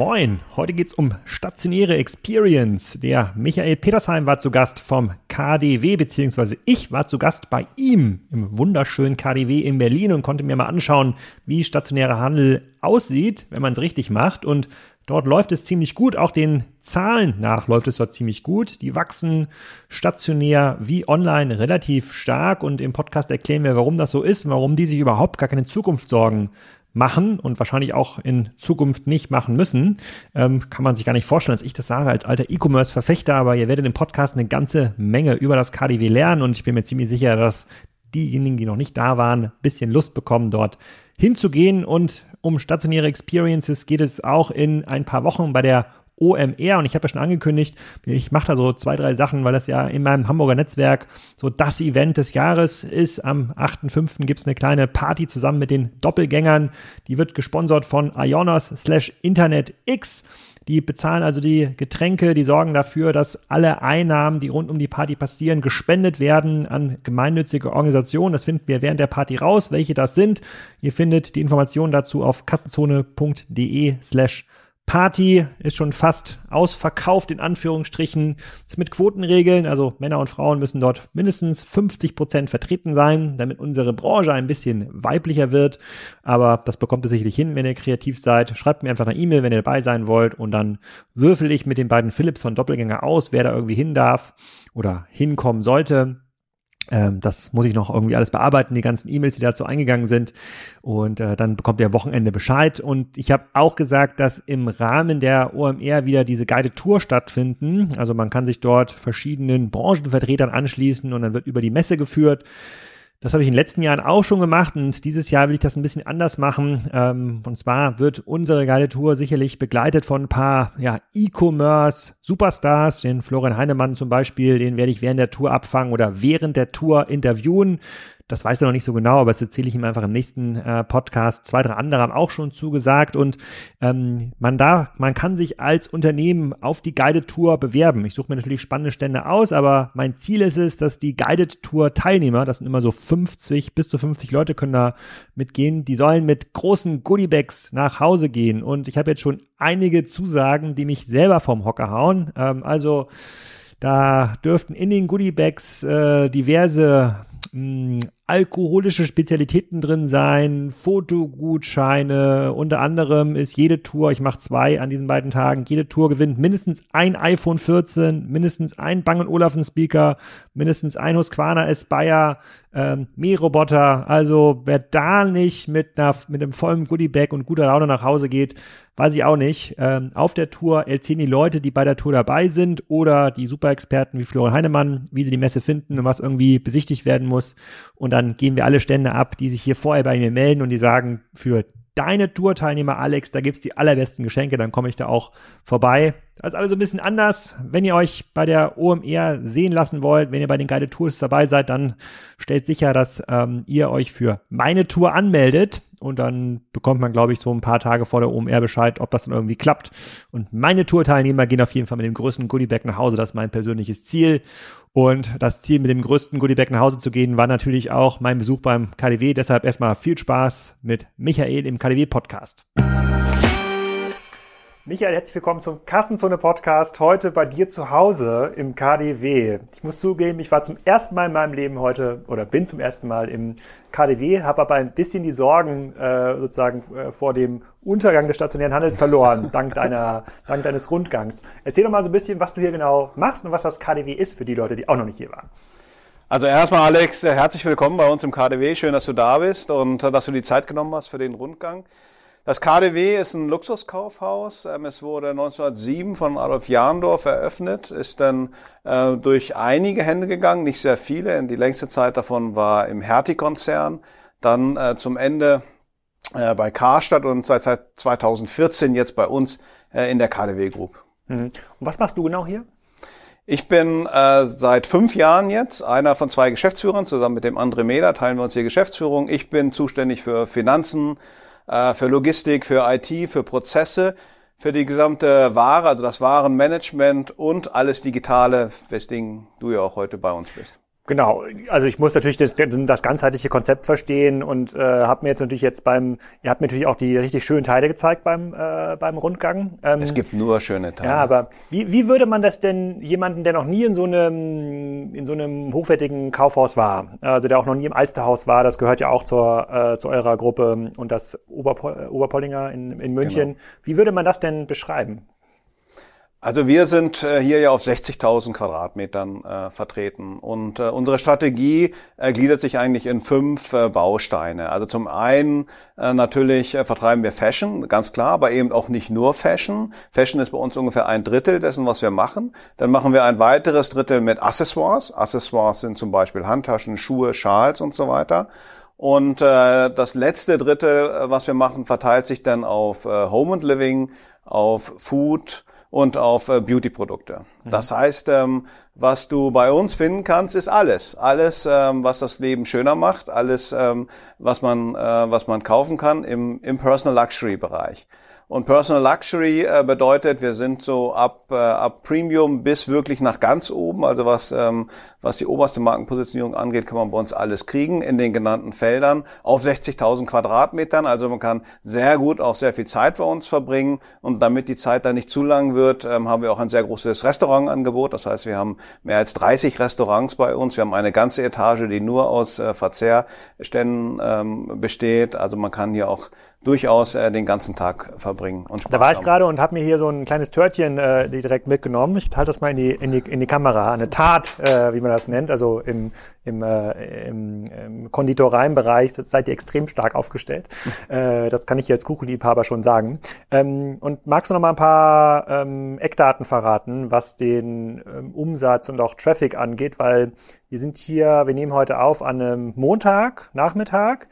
Moin, heute geht's um stationäre Experience. Der Michael Petersheim war zu Gast vom KDW, beziehungsweise ich war zu Gast bei ihm im wunderschönen KDW in Berlin und konnte mir mal anschauen, wie stationärer Handel aussieht, wenn man es richtig macht. Und dort läuft es ziemlich gut. Auch den Zahlen nach läuft es dort ziemlich gut. Die wachsen stationär wie online relativ stark. Und im Podcast erklären wir, warum das so ist, warum die sich überhaupt gar keine Zukunftssorgen machen und wahrscheinlich auch in Zukunft nicht machen müssen. Ähm, kann man sich gar nicht vorstellen, dass ich das sage als alter E-Commerce-Verfechter, aber ihr werdet im Podcast eine ganze Menge über das KDW lernen und ich bin mir ziemlich sicher, dass diejenigen, die noch nicht da waren, ein bisschen Lust bekommen, dort hinzugehen und um stationäre Experiences geht es auch in ein paar Wochen bei der OMR und ich habe ja schon angekündigt, ich mache da so zwei, drei Sachen, weil das ja in meinem Hamburger Netzwerk so das Event des Jahres ist. Am 8.5. gibt es eine kleine Party zusammen mit den Doppelgängern. Die wird gesponsert von Ionos slash Internet X. Die bezahlen also die Getränke, die sorgen dafür, dass alle Einnahmen, die rund um die Party passieren, gespendet werden an gemeinnützige Organisationen. Das finden wir während der Party raus, welche das sind. Ihr findet die Informationen dazu auf kassenzone.de slash Party ist schon fast ausverkauft, in Anführungsstrichen. Ist mit Quotenregeln, also Männer und Frauen müssen dort mindestens 50 Prozent vertreten sein, damit unsere Branche ein bisschen weiblicher wird. Aber das bekommt ihr sicherlich hin, wenn ihr kreativ seid. Schreibt mir einfach eine E-Mail, wenn ihr dabei sein wollt und dann würfel ich mit den beiden Philips von Doppelgänger aus, wer da irgendwie hin darf oder hinkommen sollte. Ähm, das muss ich noch irgendwie alles bearbeiten, die ganzen E-Mails, die dazu eingegangen sind. Und äh, dann bekommt ihr Wochenende Bescheid. Und ich habe auch gesagt, dass im Rahmen der OMR wieder diese Guided Tour stattfinden. Also man kann sich dort verschiedenen Branchenvertretern anschließen und dann wird über die Messe geführt. Das habe ich in den letzten Jahren auch schon gemacht und dieses Jahr will ich das ein bisschen anders machen. Ähm, und zwar wird unsere geile Tour sicherlich begleitet von ein paar ja, E-Commerce Superstars, den Florian Heinemann zum Beispiel, den werde ich während der Tour abfangen oder während der Tour interviewen. Das weiß er noch nicht so genau, aber das erzähle ich ihm einfach im nächsten äh, Podcast. Zwei, drei andere haben auch schon zugesagt und ähm, man da, man kann sich als Unternehmen auf die Guided Tour bewerben. Ich suche mir natürlich spannende Stände aus, aber mein Ziel ist es, dass die Guided Tour Teilnehmer, das sind immer so 50 bis zu 50 Leute können da mitgehen, die sollen mit großen Goodiebags nach Hause gehen und ich habe jetzt schon einige Zusagen, die mich selber vom Hocker hauen. Ähm, also da dürften in den Goodiebags äh, diverse mh, alkoholische Spezialitäten drin sein, Fotogutscheine. Unter anderem ist jede Tour, ich mache zwei an diesen beiden Tagen, jede Tour gewinnt mindestens ein iPhone 14, mindestens ein Bang Olufsen Speaker, mindestens ein Husqvarna Aspire, ähm, Mähroboter. Also wer da nicht mit, einer, mit einem vollen Goodiebag und guter Laune nach Hause geht, weiß ich auch nicht. Ähm, auf der Tour erzählen die Leute, die bei der Tour dabei sind oder die Superexperten wie Florian Heinemann, wie sie die Messe finden und was irgendwie besichtigt werden muss. Und dann dann gehen wir alle Stände ab, die sich hier vorher bei mir melden und die sagen, für deine Tour-Teilnehmer, Alex, da gibt es die allerbesten Geschenke, dann komme ich da auch vorbei. Das ist alles ein bisschen anders. Wenn ihr euch bei der OMR sehen lassen wollt, wenn ihr bei den Guided Tours dabei seid, dann stellt sicher, dass ähm, ihr euch für meine Tour anmeldet und dann bekommt man, glaube ich, so ein paar Tage vor der OMR Bescheid, ob das dann irgendwie klappt. Und meine Tourteilnehmer gehen auf jeden Fall mit dem größten Goodiebag nach Hause. Das ist mein persönliches Ziel. Und das Ziel, mit dem größten Goodiebag nach Hause zu gehen, war natürlich auch mein Besuch beim KDW. Deshalb erstmal viel Spaß mit Michael im KDW-Podcast. Michael, herzlich willkommen zum Kassenzone-Podcast. Heute bei dir zu Hause im KDW. Ich muss zugeben, ich war zum ersten Mal in meinem Leben heute oder bin zum ersten Mal im KDW, habe aber ein bisschen die Sorgen äh, sozusagen äh, vor dem Untergang des stationären Handels verloren, dank, deiner, dank deines Rundgangs. Erzähl doch mal so ein bisschen, was du hier genau machst und was das KDW ist für die Leute, die auch noch nicht hier waren. Also erstmal Alex, herzlich willkommen bei uns im KDW. Schön, dass du da bist und dass du die Zeit genommen hast für den Rundgang. Das KDW ist ein Luxuskaufhaus. Ähm, es wurde 1907 von Adolf Jahndorf eröffnet, ist dann äh, durch einige Hände gegangen, nicht sehr viele. Die längste Zeit davon war im Hertie-Konzern, dann äh, zum Ende äh, bei Karstadt und seit 2014 jetzt bei uns in der KDW Group. Mhm. Und was machst du genau hier? Ich bin äh, seit fünf Jahren jetzt einer von zwei Geschäftsführern. Zusammen mit dem André Meder teilen wir uns die Geschäftsführung. Ich bin zuständig für Finanzen, für Logistik, für IT, für Prozesse, für die gesamte Ware, also das Warenmanagement und alles Digitale, weswegen du ja auch heute bei uns bist. Genau, also ich muss natürlich das, das ganzheitliche Konzept verstehen und äh, habe mir jetzt natürlich jetzt beim, ihr habt mir natürlich auch die richtig schönen Teile gezeigt beim äh, beim Rundgang. Ähm, es gibt nur schöne Teile. Ja, aber wie, wie würde man das denn jemanden, der noch nie in so einem in so einem hochwertigen Kaufhaus war, also der auch noch nie im Alsterhaus war, das gehört ja auch zur äh, zu eurer Gruppe und das Oberpol Oberpollinger in, in München. Genau. Wie würde man das denn beschreiben? Also wir sind äh, hier ja auf 60.000 Quadratmetern äh, vertreten und äh, unsere Strategie äh, gliedert sich eigentlich in fünf äh, Bausteine. Also zum einen äh, natürlich vertreiben wir Fashion, ganz klar, aber eben auch nicht nur Fashion. Fashion ist bei uns ungefähr ein Drittel dessen, was wir machen. Dann machen wir ein weiteres Drittel mit Accessoires. Accessoires sind zum Beispiel Handtaschen, Schuhe, Schals und so weiter. Und äh, das letzte Drittel, was wir machen, verteilt sich dann auf äh, Home and Living, auf Food, und auf äh, Beauty-Produkte. Mhm. Das heißt, ähm, was du bei uns finden kannst, ist alles. Alles, ähm, was das Leben schöner macht, alles, ähm, was man, äh, was man kaufen kann im, im Personal Luxury Bereich. Und Personal Luxury äh, bedeutet, wir sind so ab, äh, ab Premium bis wirklich nach ganz oben. Also was, ähm, was die oberste Markenpositionierung angeht, kann man bei uns alles kriegen in den genannten Feldern auf 60.000 Quadratmetern. Also man kann sehr gut auch sehr viel Zeit bei uns verbringen. Und damit die Zeit dann nicht zu lang wird, ähm, haben wir auch ein sehr großes Restaurantangebot. Das heißt, wir haben mehr als 30 Restaurants bei uns. Wir haben eine ganze Etage, die nur aus äh, Verzehrständen ähm, besteht. Also man kann hier auch durchaus äh, den ganzen Tag verbringen. Und Spaß da war ich gerade und habe mir hier so ein kleines Törtchen äh, direkt mitgenommen. Ich halte das mal in die, in die, in die Kamera. Eine Tat, äh, wie man das nennt. Also im, im, äh, im, im Konditoreienbereich seid ihr extrem stark aufgestellt. äh, das kann ich jetzt Kuchenliebhaber schon sagen. Ähm, und magst du noch mal ein paar ähm, Eckdaten verraten, was den ähm, Umsatz und auch Traffic angeht? Weil wir sind hier, wir nehmen heute auf an einem Montag, Nachmittag.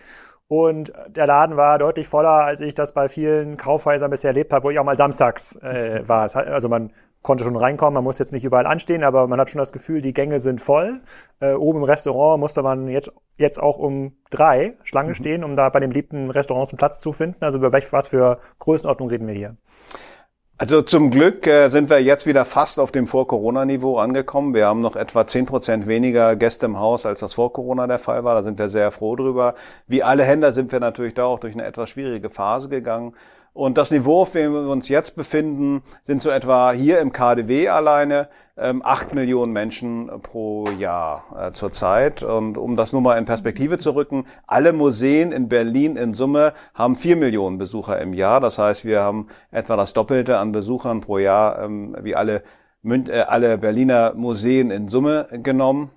Und der Laden war deutlich voller, als ich das bei vielen Kaufhäusern bisher erlebt habe, wo ich auch mal samstags äh, war. Also man konnte schon reinkommen, man muss jetzt nicht überall anstehen, aber man hat schon das Gefühl, die Gänge sind voll. Äh, oben im Restaurant musste man jetzt, jetzt auch um drei Schlange mhm. stehen, um da bei dem liebten Restaurant einen Platz zu finden. Also über was für Größenordnung reden wir hier? Also zum Glück äh, sind wir jetzt wieder fast auf dem Vor-Corona-Niveau angekommen. Wir haben noch etwa zehn Prozent weniger Gäste im Haus, als das vor Corona der Fall war. Da sind wir sehr froh drüber. Wie alle Händler sind wir natürlich da auch durch eine etwas schwierige Phase gegangen. Und das Niveau, auf dem wir uns jetzt befinden, sind so etwa hier im KDW alleine ähm, 8 Millionen Menschen pro Jahr äh, zurzeit. Und um das nur mal in Perspektive zu rücken, alle Museen in Berlin in Summe haben 4 Millionen Besucher im Jahr. Das heißt, wir haben etwa das Doppelte an Besuchern pro Jahr ähm, wie alle, Mün äh, alle Berliner Museen in Summe genommen.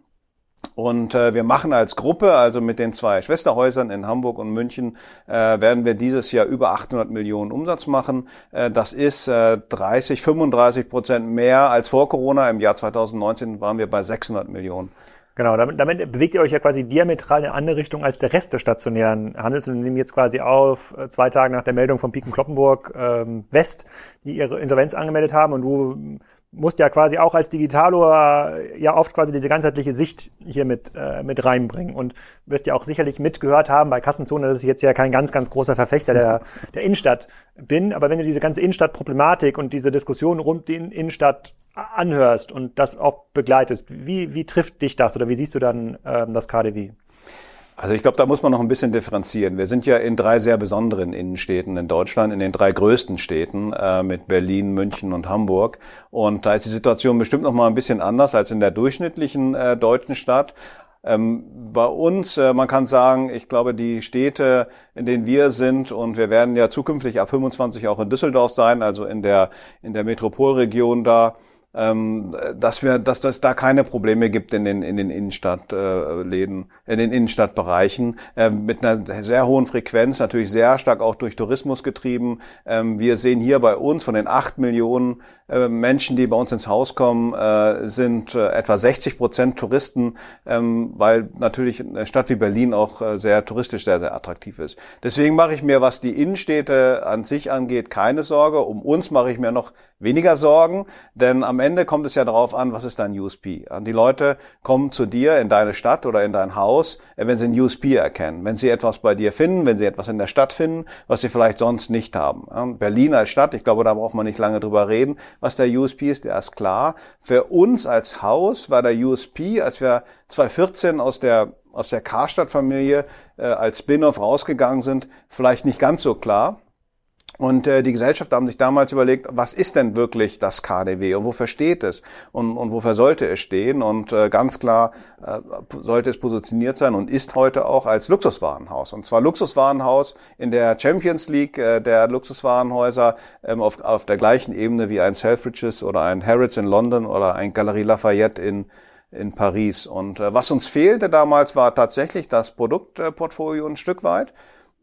Und äh, wir machen als Gruppe, also mit den zwei Schwesterhäusern in Hamburg und München, äh, werden wir dieses Jahr über 800 Millionen Umsatz machen. Äh, das ist äh, 30, 35 Prozent mehr als vor Corona. Im Jahr 2019 waren wir bei 600 Millionen. Genau, damit, damit bewegt ihr euch ja quasi diametral in eine andere Richtung als der Rest des stationären Handels und nehmen jetzt quasi auf, äh, zwei Tage nach der Meldung von Piken Kloppenburg ähm, West, die ihre Insolvenz angemeldet haben und du musst ja quasi auch als Digitaler ja oft quasi diese ganzheitliche Sicht hier mit, äh, mit reinbringen und wirst ja auch sicherlich mitgehört haben bei Kassenzone, dass ich jetzt ja kein ganz, ganz großer Verfechter der, der Innenstadt bin, aber wenn du diese ganze Innenstadtproblematik und diese Diskussion rund die Innenstadt anhörst und das auch begleitest, wie, wie trifft dich das oder wie siehst du dann ähm, das KDW? Also ich glaube, da muss man noch ein bisschen differenzieren. Wir sind ja in drei sehr besonderen Innenstädten in Deutschland, in den drei größten Städten äh, mit Berlin, München und Hamburg. Und da ist die Situation bestimmt noch mal ein bisschen anders als in der durchschnittlichen äh, deutschen Stadt. Ähm, bei uns, äh, man kann sagen, ich glaube, die Städte, in denen wir sind, und wir werden ja zukünftig ab 25 auch in Düsseldorf sein, also in der, in der Metropolregion da, ähm, dass wir, dass das da keine Probleme gibt in den in den Innenstadtläden, äh, in den Innenstadtbereichen äh, mit einer sehr hohen Frequenz, natürlich sehr stark auch durch Tourismus getrieben. Ähm, wir sehen hier bei uns von den acht Millionen äh, Menschen, die bei uns ins Haus kommen, äh, sind äh, etwa 60 Prozent Touristen, ähm, weil natürlich eine Stadt wie Berlin auch äh, sehr touristisch sehr sehr attraktiv ist. Deswegen mache ich mir, was die Innenstädte an sich angeht, keine Sorge. Um uns mache ich mir noch weniger Sorgen, denn am Ende kommt es ja darauf an, was ist dein USP? Die Leute kommen zu dir in deine Stadt oder in dein Haus, äh, wenn sie ein USP erkennen, wenn sie etwas bei dir finden, wenn sie etwas in der Stadt finden, was sie vielleicht sonst nicht haben. Berlin als Stadt, ich glaube, da braucht man nicht lange drüber reden, was der USP ist, der ist klar. Für uns als Haus war der USP, als wir 2014 aus der aus der Karstadt-Familie äh, als Spin-off rausgegangen sind, vielleicht nicht ganz so klar. Und äh, die Gesellschaft haben sich damals überlegt, was ist denn wirklich das KDW und wofür steht es und, und wofür sollte es stehen? Und äh, ganz klar äh, sollte es positioniert sein und ist heute auch als Luxuswarenhaus. Und zwar Luxuswarenhaus in der Champions League äh, der Luxuswarenhäuser ähm, auf, auf der gleichen Ebene wie ein Selfridges oder ein Harrods in London oder ein Galerie Lafayette in in Paris. Und äh, was uns fehlte damals war tatsächlich das Produktportfolio ein Stück weit.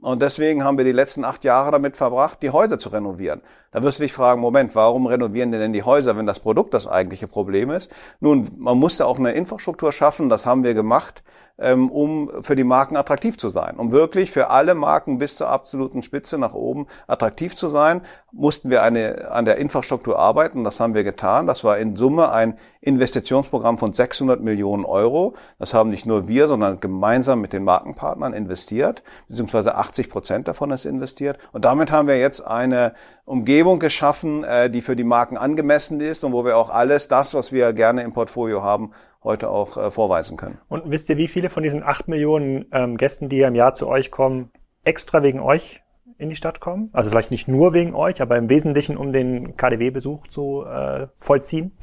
Und deswegen haben wir die letzten acht Jahre damit verbracht, die Häuser zu renovieren. Da wirst du dich fragen, Moment, warum renovieren denn die Häuser, wenn das Produkt das eigentliche Problem ist? Nun, man musste auch eine Infrastruktur schaffen, das haben wir gemacht, ähm, um für die Marken attraktiv zu sein. Um wirklich für alle Marken bis zur absoluten Spitze nach oben attraktiv zu sein, mussten wir eine, an der Infrastruktur arbeiten. Das haben wir getan. Das war in Summe ein Investitionsprogramm von 600 Millionen Euro. Das haben nicht nur wir, sondern gemeinsam mit den Markenpartnern investiert, beziehungsweise 80 Prozent davon ist investiert. Und damit haben wir jetzt eine Umgebung geschaffen, äh, die für die Marken angemessen ist und wo wir auch alles das, was wir gerne im Portfolio haben, heute auch äh, vorweisen können. Und wisst ihr, wie viele von diesen acht Millionen ähm, Gästen, die im Jahr zu euch kommen, extra wegen euch in die Stadt kommen? Also vielleicht nicht nur wegen euch, aber im Wesentlichen, um den KDW-Besuch zu äh, vollziehen?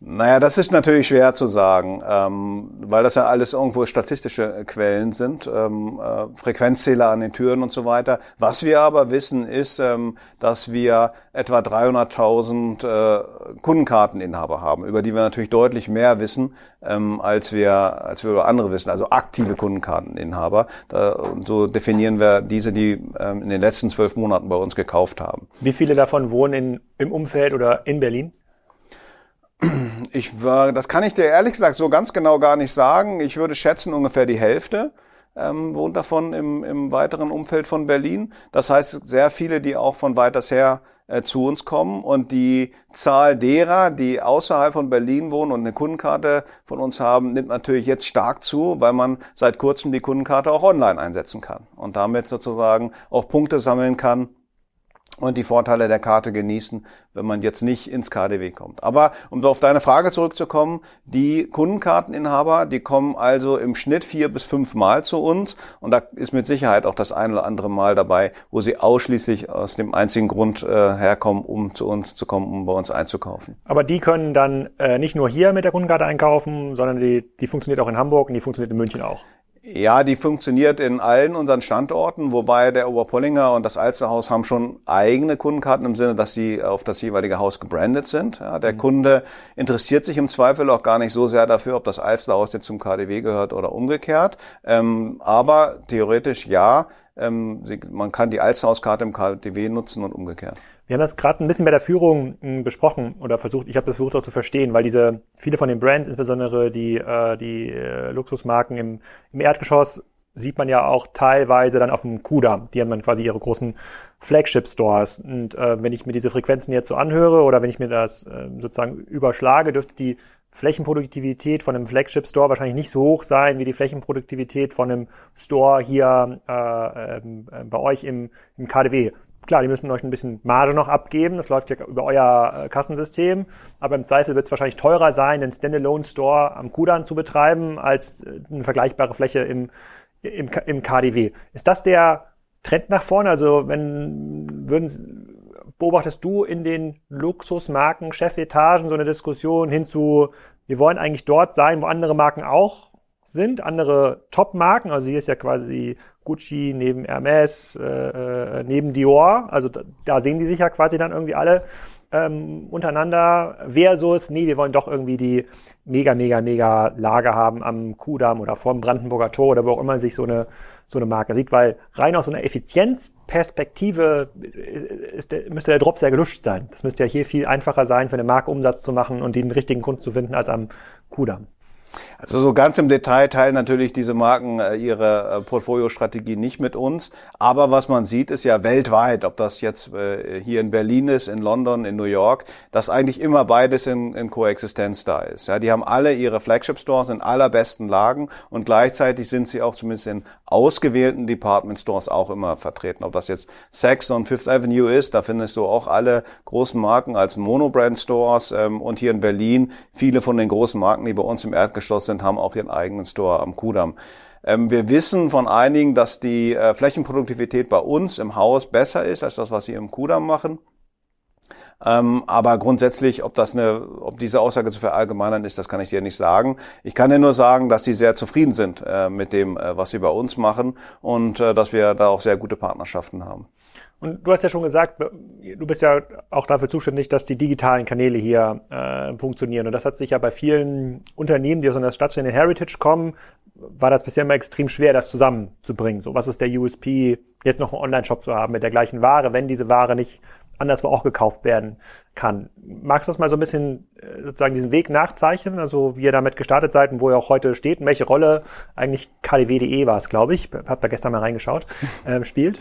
Naja, das ist natürlich schwer zu sagen, ähm, weil das ja alles irgendwo statistische Quellen sind, ähm, äh, Frequenzzähler an den Türen und so weiter. Was wir aber wissen, ist, ähm, dass wir etwa 300.000 äh, Kundenkarteninhaber haben, über die wir natürlich deutlich mehr wissen, ähm, als wir als wir über andere wissen, also aktive Kundenkarteninhaber. Da, und so definieren wir diese, die ähm, in den letzten zwölf Monaten bei uns gekauft haben. Wie viele davon wohnen in, im Umfeld oder in Berlin? Ich war, das kann ich dir ehrlich gesagt so ganz genau gar nicht sagen. Ich würde schätzen ungefähr die Hälfte ähm, wohnt davon im, im weiteren Umfeld von Berlin. Das heißt, sehr viele, die auch von weiters her äh, zu uns kommen und die Zahl derer, die außerhalb von Berlin wohnen und eine Kundenkarte von uns haben, nimmt natürlich jetzt stark zu, weil man seit kurzem die Kundenkarte auch online einsetzen kann und damit sozusagen auch Punkte sammeln kann und die Vorteile der Karte genießen, wenn man jetzt nicht ins KDW kommt. Aber um auf deine Frage zurückzukommen, die Kundenkarteninhaber, die kommen also im Schnitt vier bis fünf Mal zu uns und da ist mit Sicherheit auch das ein oder andere Mal dabei, wo sie ausschließlich aus dem einzigen Grund äh, herkommen, um zu uns zu kommen, um bei uns einzukaufen. Aber die können dann äh, nicht nur hier mit der Kundenkarte einkaufen, sondern die, die funktioniert auch in Hamburg und die funktioniert in München auch. Ja, die funktioniert in allen unseren Standorten, wobei der Oberpollinger und das Alsterhaus haben schon eigene Kundenkarten im Sinne, dass sie auf das jeweilige Haus gebrandet sind. Ja, der mhm. Kunde interessiert sich im Zweifel auch gar nicht so sehr dafür, ob das Alsterhaus jetzt zum KDW gehört oder umgekehrt. Ähm, aber theoretisch ja, ähm, man kann die Alsterhauskarte im KDW nutzen und umgekehrt. Wir haben das gerade ein bisschen bei der Führung hm, besprochen oder versucht, ich habe das versucht auch zu verstehen, weil diese viele von den Brands, insbesondere die, äh, die äh, Luxusmarken im, im Erdgeschoss, sieht man ja auch teilweise dann auf dem Kudamm. Die haben dann quasi ihre großen Flagship-Stores. Und äh, wenn ich mir diese Frequenzen jetzt so anhöre oder wenn ich mir das äh, sozusagen überschlage, dürfte die Flächenproduktivität von einem Flagship-Store wahrscheinlich nicht so hoch sein wie die Flächenproduktivität von einem Store hier äh, äh, bei euch im, im KDW. Klar, die müssen euch ein bisschen Marge noch abgeben, das läuft ja über euer äh, Kassensystem, aber im Zweifel wird es wahrscheinlich teurer sein, einen Standalone-Store am Kudan zu betreiben, als äh, eine vergleichbare Fläche im, im, im KDW. Ist das der Trend nach vorne? Also wenn würden, beobachtest du in den Luxusmarken, Chefetagen so eine Diskussion hin zu, wir wollen eigentlich dort sein, wo andere Marken auch sind, andere Top-Marken. Also hier ist ja quasi Gucci neben Hermes, äh, äh, neben Dior. Also da, da, sehen die sich ja quasi dann irgendwie alle ähm, untereinander. Versus, nee, wir wollen doch irgendwie die mega, mega, mega Lager haben am Kudamm oder vorm Brandenburger Tor oder wo auch immer sich so eine, so eine Marke sieht, weil rein aus so einer Effizienzperspektive ist der, müsste der Drop sehr geluscht sein. Das müsste ja hier viel einfacher sein, für eine Marke Umsatz zu machen und den richtigen Kunden zu finden als am Kudamm. Also so ganz im Detail teilen natürlich diese Marken äh, ihre äh, Portfoliostrategie nicht mit uns. Aber was man sieht, ist ja weltweit, ob das jetzt äh, hier in Berlin ist, in London, in New York, dass eigentlich immer beides in, in Koexistenz da ist. Ja, die haben alle ihre Flagship-Stores in allerbesten Lagen und gleichzeitig sind sie auch zumindest in ausgewählten Department Stores auch immer vertreten. Ob das jetzt Saks und Fifth Avenue ist, da findest du auch alle großen Marken als Monobrand-Stores ähm, und hier in Berlin viele von den großen Marken, die bei uns im Erdgeschoss sind, haben auch ihren eigenen Store am Kudamm. Ähm, wir wissen von einigen, dass die äh, Flächenproduktivität bei uns im Haus besser ist als das, was sie im Kudamm machen. Ähm, aber grundsätzlich, ob das eine, ob diese Aussage zu verallgemeinern ist, das kann ich dir nicht sagen. Ich kann dir nur sagen, dass sie sehr zufrieden sind äh, mit dem, äh, was sie bei uns machen und äh, dass wir da auch sehr gute Partnerschaften haben. Und du hast ja schon gesagt, du bist ja auch dafür zuständig, dass die digitalen Kanäle hier äh, funktionieren. Und das hat sich ja bei vielen Unternehmen, die aus einer stationären Heritage kommen, war das bisher immer extrem schwer, das zusammenzubringen. So, was ist der USP, jetzt noch einen Online-Shop zu haben mit der gleichen Ware, wenn diese Ware nicht anderswo auch gekauft werden kann. Magst du das mal so ein bisschen äh, sozusagen diesen Weg nachzeichnen, also wie ihr damit gestartet seid und wo ihr auch heute steht und welche Rolle eigentlich KDW.de war es, glaube ich, hab da gestern mal reingeschaut, äh, spielt?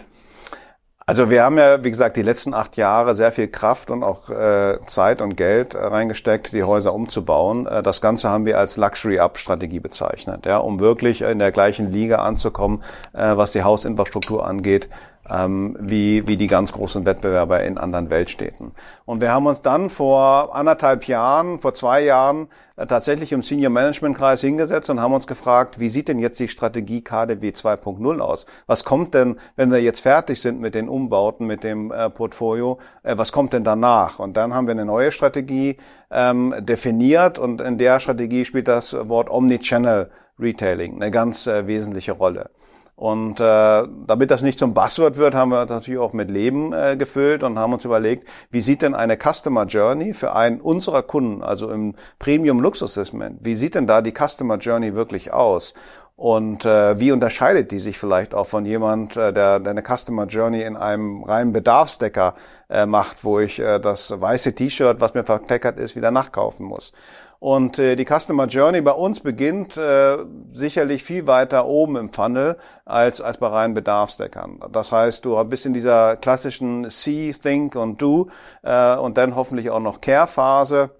Also wir haben ja, wie gesagt, die letzten acht Jahre sehr viel Kraft und auch äh, Zeit und Geld äh, reingesteckt, die Häuser umzubauen. Äh, das Ganze haben wir als Luxury-Up-Strategie bezeichnet, ja, um wirklich in der gleichen Liga anzukommen, äh, was die Hausinfrastruktur angeht, ähm, wie, wie die ganz großen Wettbewerber in anderen Weltstädten. Und wir haben uns dann vor anderthalb Jahren, vor zwei Jahren äh, tatsächlich im Senior Management Kreis hingesetzt und haben uns gefragt, wie sieht denn jetzt die Strategie KDW 2.0 aus? Was kommt denn, wenn wir jetzt fertig sind mit den Umbauten, mit dem äh, Portfolio, äh, was kommt denn danach? Und dann haben wir eine neue Strategie ähm, definiert und in der Strategie spielt das Wort Omnichannel Retailing eine ganz äh, wesentliche Rolle. Und äh, damit das nicht zum Buzzword wird, haben wir das natürlich auch mit Leben äh, gefüllt und haben uns überlegt, wie sieht denn eine Customer Journey für einen unserer Kunden, also im Premium Luxussegment, wie sieht denn da die Customer Journey wirklich aus? Und äh, wie unterscheidet die sich vielleicht auch von jemand, äh, der, der eine Customer Journey in einem reinen Bedarfsdecker äh, macht, wo ich äh, das weiße T-Shirt, was mir verkleckert ist, wieder nachkaufen muss? Und äh, die Customer Journey bei uns beginnt äh, sicherlich viel weiter oben im Funnel als, als bei reinen Bedarfsdeckern. Das heißt, du bist in dieser klassischen See, Think und Do äh, und dann hoffentlich auch noch Care-Phase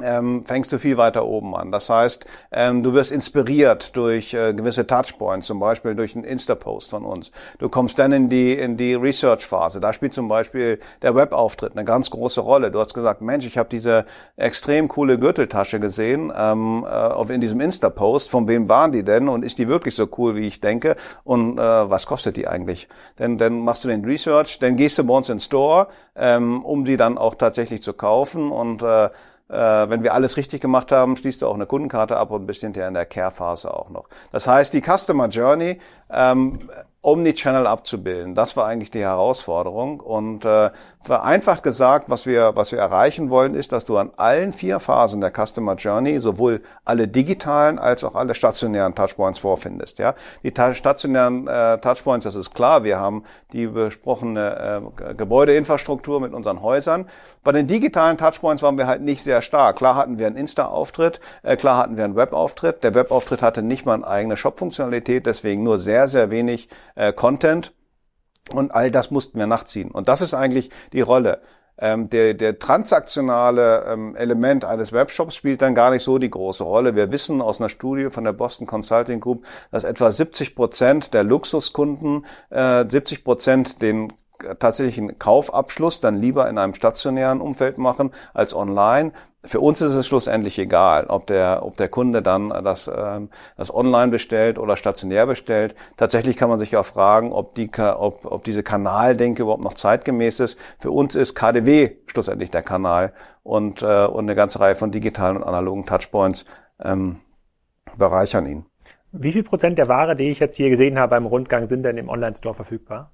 ähm, fängst du viel weiter oben an. Das heißt, ähm, du wirst inspiriert durch äh, gewisse Touchpoints, zum Beispiel durch einen Insta-Post von uns. Du kommst dann in die, in die Research-Phase. Da spielt zum Beispiel der Webauftritt eine ganz große Rolle. Du hast gesagt, Mensch, ich habe diese extrem coole Gürteltasche gesehen ähm, äh, in diesem Insta-Post. Von wem waren die denn? Und ist die wirklich so cool, wie ich denke? Und äh, was kostet die eigentlich? Denn dann machst du den Research, dann gehst du bei uns in den Store, ähm, um die dann auch tatsächlich zu kaufen und äh, wenn wir alles richtig gemacht haben, schließt du auch eine Kundenkarte ab und bist hinterher in der Care-Phase auch noch. Das heißt, die Customer Journey ähm, Omnichannel abzubilden. Das war eigentlich die Herausforderung. Und äh, vereinfacht gesagt, was wir, was wir erreichen wollen, ist, dass du an allen vier Phasen der Customer Journey sowohl alle digitalen als auch alle stationären Touchpoints vorfindest. Ja, die stationären äh, Touchpoints, das ist klar. Wir haben die besprochene äh, Gebäudeinfrastruktur mit unseren Häusern. Bei den digitalen Touchpoints waren wir halt nicht sehr stark. Klar hatten wir einen Insta-Auftritt, äh, klar hatten wir einen Web-Auftritt. Der Web-Auftritt hatte nicht mal eine eigene Shop-Funktionalität, deswegen nur sehr, sehr wenig äh, Content. Und all das mussten wir nachziehen. Und das ist eigentlich die Rolle. Ähm, der, der transaktionale ähm, Element eines Webshops spielt dann gar nicht so die große Rolle. Wir wissen aus einer Studie von der Boston Consulting Group, dass etwa 70 Prozent der Luxuskunden äh, 70 Prozent den tatsächlichen Kaufabschluss dann lieber in einem stationären Umfeld machen als online. Für uns ist es schlussendlich egal, ob der, ob der Kunde dann das, ähm, das online bestellt oder stationär bestellt. Tatsächlich kann man sich auch fragen, ob, die, ob, ob diese Kanaldenke überhaupt noch zeitgemäß ist. Für uns ist KDW schlussendlich der Kanal und, äh, und eine ganze Reihe von digitalen und analogen Touchpoints ähm, bereichern ihn. Wie viel Prozent der Ware, die ich jetzt hier gesehen habe beim Rundgang, sind denn im Online-Store verfügbar?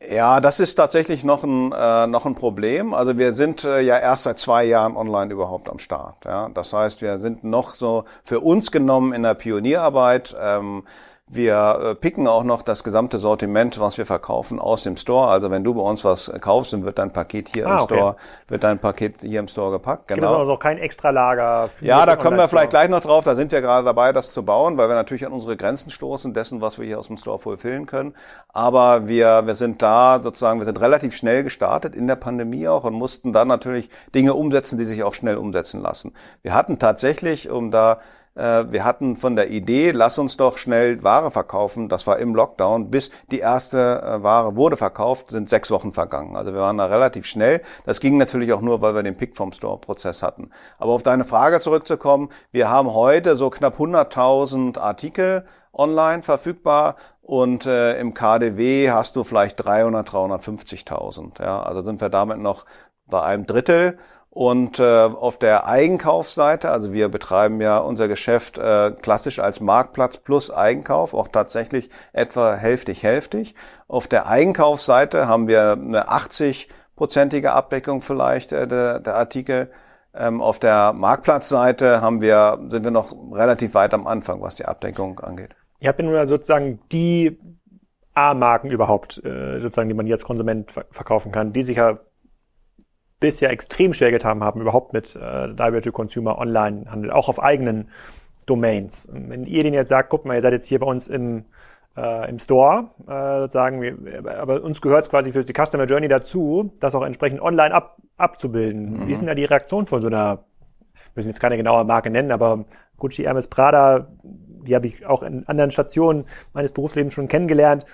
Ja, das ist tatsächlich noch ein, äh, noch ein Problem. Also wir sind äh, ja erst seit zwei Jahren online überhaupt am Start. Ja? Das heißt, wir sind noch so für uns genommen in der Pionierarbeit. Ähm, Wir äh, picken auch noch das gesamte Sortiment, was wir verkaufen, aus dem Store. Also wenn du bei uns was kaufst, dann wird dein Paket hier ah, im okay. Store, wird dein Paket hier im Store gepackt. Genau. Gibt es also auch kein Extralager? Für ja, da kommen wir vielleicht gleich noch drauf. Da sind wir gerade dabei, das zu bauen, weil wir natürlich an unsere Grenzen stoßen dessen, was wir hier aus dem Store fulfillen können. Aber wir, wir sind da sozusagen, wir sind relativ schnell gestartet in der Pandemie auch und mussten dann natürlich Dinge umsetzen, die sich auch schnell umsetzen lassen. Wir hatten tatsächlich, um da wir hatten von der Idee, lass uns doch schnell Ware verkaufen, das war im Lockdown, bis die erste äh, Ware wurde verkauft, sind sechs Wochen vergangen. Also wir waren da relativ schnell. Das ging natürlich auch nur, weil wir den Pick vom Store-Prozess hatten. Aber auf deine Frage zurückzukommen, wir haben heute so knapp 100.000 Artikel online verfügbar und äh, im KDW hast du vielleicht 300, 350.000. Ja, also sind wir damit noch bei einem Drittel. Und äh, auf der Eigenkaufsseite, also wir betreiben ja unser Geschäft äh, klassisch als Marktplatz plus Eigenkauf, auch tatsächlich etwa hälftig hälftig. Auf der Eigenkaufsseite haben wir eine 80-prozentige Abdeckung vielleicht äh, der, der Artikel. Ähm, auf der Marktplatzseite haben wir, sind wir noch relativ weit am Anfang, was die Abdeckung angeht. Ihr habt ja nun sozusagen die A-Marken überhaupt, äh, sozusagen, die man jetzt Konsument verkaufen kann, die sich ja bisher extrem schwer getan haben, überhaupt mit äh, Direct-to-Consumer Online-Handel, auch auf eigenen Domains. Wenn ihr den jetzt sagt, guck mal, ihr seid jetzt hier bei uns im, äh, im Store, äh, sozusagen, wir, aber uns gehört es quasi für die Customer Journey dazu, das auch entsprechend online ab, abzubilden. Mhm. Wie ist denn da die Reaktion von so einer, wir müssen jetzt keine genaue Marke nennen, aber Gucci, Hermes, Prada, die habe ich auch in anderen Stationen meines Berufslebens schon kennengelernt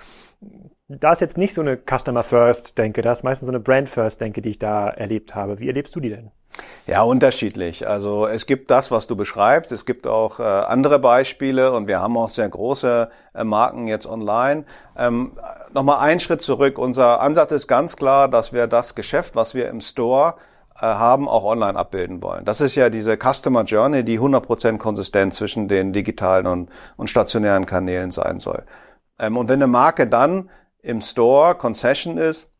da ist jetzt nicht so eine Customer First Denke, da ist meistens so eine Brand First Denke, die ich da erlebt habe. Wie erlebst du die denn? Ja, unterschiedlich. Also es gibt das, was du beschreibst. Es gibt auch äh, andere Beispiele und wir haben auch sehr große äh, Marken jetzt online. Ähm, Nochmal einen Schritt zurück. Unser Ansatz ist ganz klar, dass wir das Geschäft, was wir im Store äh, haben, auch online abbilden wollen. Das ist ja diese Customer Journey, die 100% konsistent zwischen den digitalen und, und stationären Kanälen sein soll. Ähm, und wenn eine Marke dann im Store Concession ist,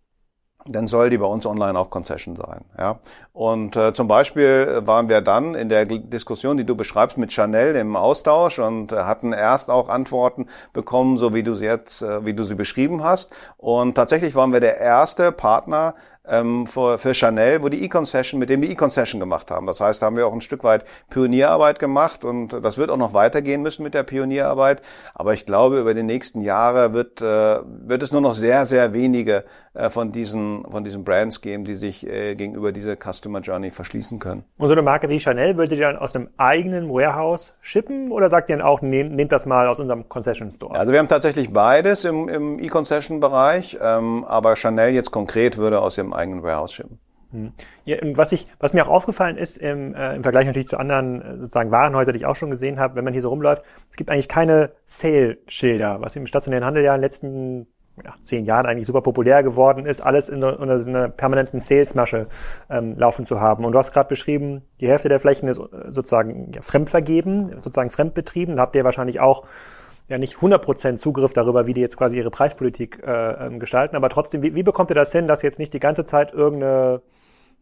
dann soll die bei uns online auch Concession sein. Ja? Und äh, zum Beispiel waren wir dann in der Diskussion, die du beschreibst, mit Chanel im Austausch und äh, hatten erst auch Antworten bekommen, so wie du sie jetzt, äh, wie du sie beschrieben hast. Und tatsächlich waren wir der erste Partner, ähm, für, für Chanel, wo die E-Concession, mit dem die E-Concession gemacht haben. Das heißt, da haben wir auch ein Stück weit Pionierarbeit gemacht und das wird auch noch weitergehen müssen mit der Pionierarbeit. Aber ich glaube, über die nächsten Jahre wird, äh, wird es nur noch sehr, sehr wenige äh, von diesen, von diesen Brands geben, die sich äh, gegenüber dieser Customer Journey verschließen können. Und so eine Marke wie Chanel würdet ihr dann aus einem eigenen Warehouse shippen oder sagt ihr dann auch, nehmt, nehmt das mal aus unserem Concession Store? Also wir haben tatsächlich beides im, im E-Concession-Bereich, ähm, aber Chanel jetzt konkret würde aus dem eigenen Warehouse schippen. Hm. Ja, und was ich, was mir auch aufgefallen ist, im, äh, im Vergleich natürlich zu anderen äh, sozusagen Warenhäusern, die ich auch schon gesehen habe, wenn man hier so rumläuft, es gibt eigentlich keine Sale-Schilder, was im stationären Handel ja in den letzten ja, zehn Jahren eigentlich super populär geworden ist, alles in einer, in einer permanenten Sales-Masche ähm, laufen zu haben. Und du hast gerade beschrieben, die Hälfte der Flächen ist äh, sozusagen ja, fremdvergeben, sozusagen fremdbetrieben. Da habt ihr wahrscheinlich auch ja nicht 100% Zugriff darüber, wie die jetzt quasi ihre Preispolitik äh, ähm, gestalten. Aber trotzdem, wie, wie bekommt ihr das hin, dass jetzt nicht die ganze Zeit irgendeine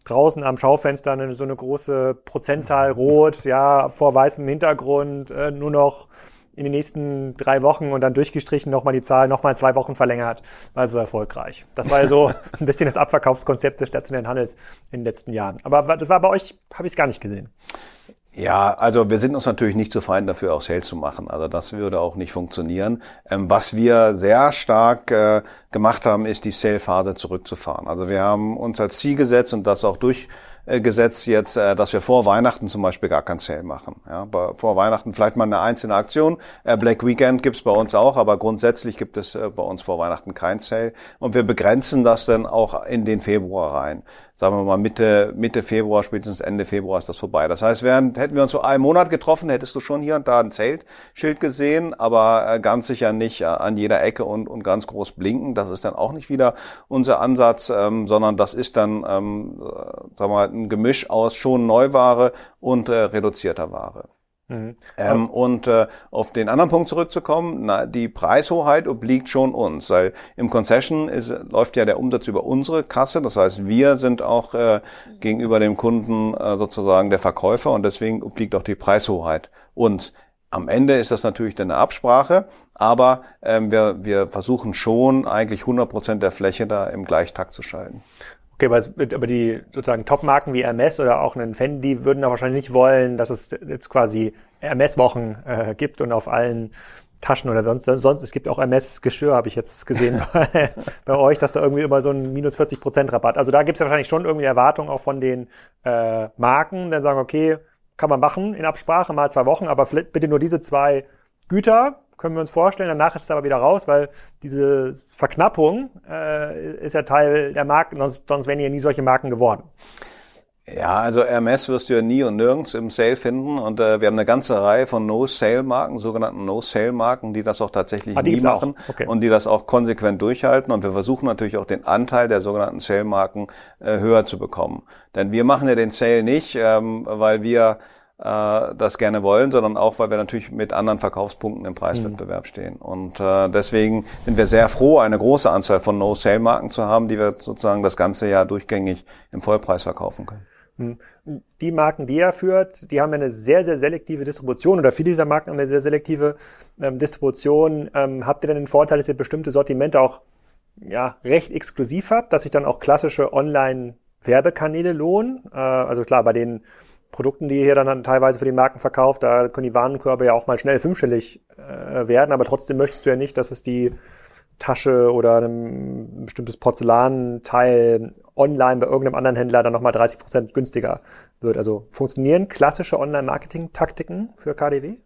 draußen am Schaufenster eine, so eine große Prozentzahl rot, ja, vor weißem Hintergrund, äh, nur noch in den nächsten drei Wochen und dann durchgestrichen nochmal die Zahl nochmal zwei Wochen verlängert, war so erfolgreich. Das war ja so ein bisschen das Abverkaufskonzept des stationären Handels in den letzten Jahren. Aber das war bei euch, habe ich es gar nicht gesehen. Ja, also wir sind uns natürlich nicht zu fein dafür, auch Sales zu machen. Also das würde auch nicht funktionieren. Ähm, was wir sehr stark äh, gemacht haben, ist die Sale-Phase zurückzufahren. Also wir haben uns als Ziel gesetzt und das auch durch äh, Gesetz jetzt, äh, dass wir vor Weihnachten zum Beispiel gar kein Sale machen. Ja, vor Weihnachten vielleicht mal eine einzelne Aktion. Äh, Black Weekend gibt's bei uns auch, aber grundsätzlich gibt es bei uns vor Weihnachten kein Sale. Und wir begrenzen das dann auch in den Februar rein sagen wir mal Mitte, Mitte Februar, spätestens Ende Februar ist das vorbei. Das heißt, während, hätten wir uns so einen Monat getroffen, hättest du schon hier und da ein Zeltschild gesehen, aber ganz sicher nicht an jeder Ecke und, und ganz groß blinken. Das ist dann auch nicht wieder unser Ansatz, ähm, sondern das ist dann, ähm, sagen wir mal, ein Gemisch aus schon Neuware und äh, reduzierter Ware. Mhm. Ähm, und äh, auf den anderen Punkt zurückzukommen, na, die Preishoheit obliegt schon uns, weil im Concession ist, läuft ja der Umsatz über unsere Kasse, das heißt, wir sind auch äh, gegenüber dem Kunden äh, sozusagen der Verkäufer und deswegen obliegt auch die Preishoheit uns. Am Ende ist das natürlich dann eine Absprache, aber ähm, wir, wir versuchen schon eigentlich 100 Prozent der Fläche da im Gleichtakt zu schalten. Okay, aber, aber die sozusagen Top-Marken wie Hermes oder auch einen Fendi würden da wahrscheinlich nicht wollen, dass es jetzt quasi Hermes-Wochen äh, gibt und auf allen Taschen oder sonst, sonst es gibt auch Hermes-Geschirr, habe ich jetzt gesehen bei, bei, euch, dass da irgendwie immer so ein minus 40 Prozent Rabatt. Also da gibt es ja wahrscheinlich schon irgendwie Erwartungen auch von den äh, Marken, dann sagen, okay, kann man machen in Absprache, mal zwei Wochen, aber bitte nur diese zwei Güter, können wir uns vorstellen. Danach ist es aber wieder raus, weil diese Verknappung äh, ist ja Teil der Marken, sonst, sonst wären ja nie solche Marken geworden. Ja, also Hermes wirst du ja nie und nirgends im Sale finden und äh, wir haben eine ganze Reihe von No-Sale-Marken, sogenannten No-Sale-Marken, die das auch tatsächlich ah, nie machen okay. und die das auch konsequent durchhalten und wir versuchen natürlich auch den Anteil der sogenannten Sale-Marken äh, höher zu bekommen. Denn wir machen ja den Sale nicht, ähm, weil wir äh, das gerne wollen, sondern auch, weil wir natürlich mit anderen Verkaufspunkten im Preiswettbewerb mhm. stehen. Und äh, deswegen sind wir sehr froh, eine große Anzahl von No-Sale-Marken zu haben, die wir sozusagen das ganze Jahr durchgängig im Vollpreis verkaufen können. Hm. Die Marken, die er führt, die haben eine sehr, sehr selektive Distribution oder viele dieser Marken haben eine sehr selektive ähm, Distribution. Ähm, habt ihr denn den Vorteil, dass ihr bestimmte Sortimente auch ja, recht exklusiv habt, dass sich dann auch klassische Online-Werbekanäle lohnen? Äh, also klar, bei den Produkten, die ihr hier dann teilweise für die Marken verkauft, da können die Warenkörbe ja auch mal schnell fünfstellig äh, werden, aber trotzdem möchtest du ja nicht, dass es die Tasche oder ein bestimmtes Porzellanteil online bei irgendeinem anderen Händler dann nochmal 30 Prozent günstiger wird. Also funktionieren klassische Online-Marketing-Taktiken für KDW?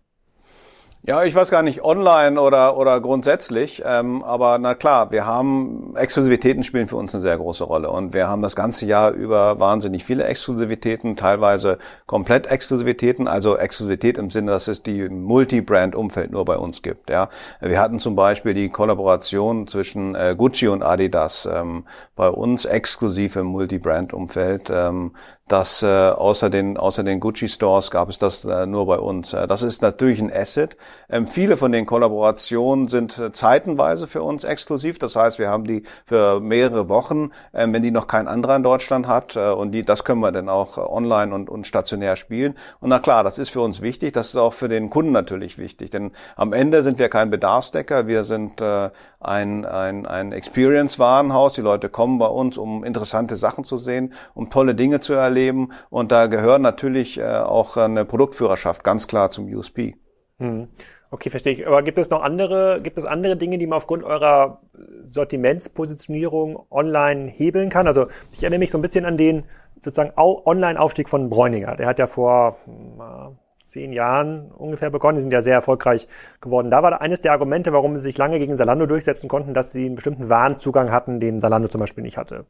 Ja, ich weiß gar nicht, online oder, oder grundsätzlich, ähm, aber na klar, wir haben, Exklusivitäten spielen für uns eine sehr große Rolle und wir haben das ganze Jahr über wahnsinnig viele Exklusivitäten, teilweise komplett Exklusivitäten, also Exklusivität im Sinne, dass es die Multi-Brand-Umfeld nur bei uns gibt. Ja, Wir hatten zum Beispiel die Kollaboration zwischen äh, Gucci und Adidas ähm, bei uns exklusiv im Multi-Brand-Umfeld. Ähm, dass äh, außer den außer den Gucci Stores gab es das äh, nur bei uns. Äh, das ist natürlich ein Asset. Ähm, viele von den Kollaborationen sind äh, zeitenweise für uns exklusiv. Das heißt, wir haben die für mehrere Wochen, äh, wenn die noch kein anderer in Deutschland hat äh, und die das können wir dann auch äh, online und, und stationär spielen. Und na klar, das ist für uns wichtig. Das ist auch für den Kunden natürlich wichtig, denn am Ende sind wir kein Bedarfsdecker. Wir sind äh, ein ein ein Experience Warenhaus. Die Leute kommen bei uns, um interessante Sachen zu sehen, um tolle Dinge zu erleben erleben. Und da gehört natürlich äh, auch eine Produktführerschaft ganz klar zum USP. Hm. Okay, verstehe ich. Aber gibt es noch andere, gibt es andere Dinge, die man aufgrund eurer Sortimentspositionierung online hebeln kann? Also ich erinnere mich so ein bisschen an den sozusagen Online-Aufstieg von Bräuninger. Der hat ja vor hm, zehn Jahren ungefähr begonnen. Die sind ja sehr erfolgreich geworden. Da war eines der Argumente, warum sie sich lange gegen Salando durchsetzen konnten, dass sie einen bestimmten Warenzugang hatten, den Salando zum Beispiel nicht hatte.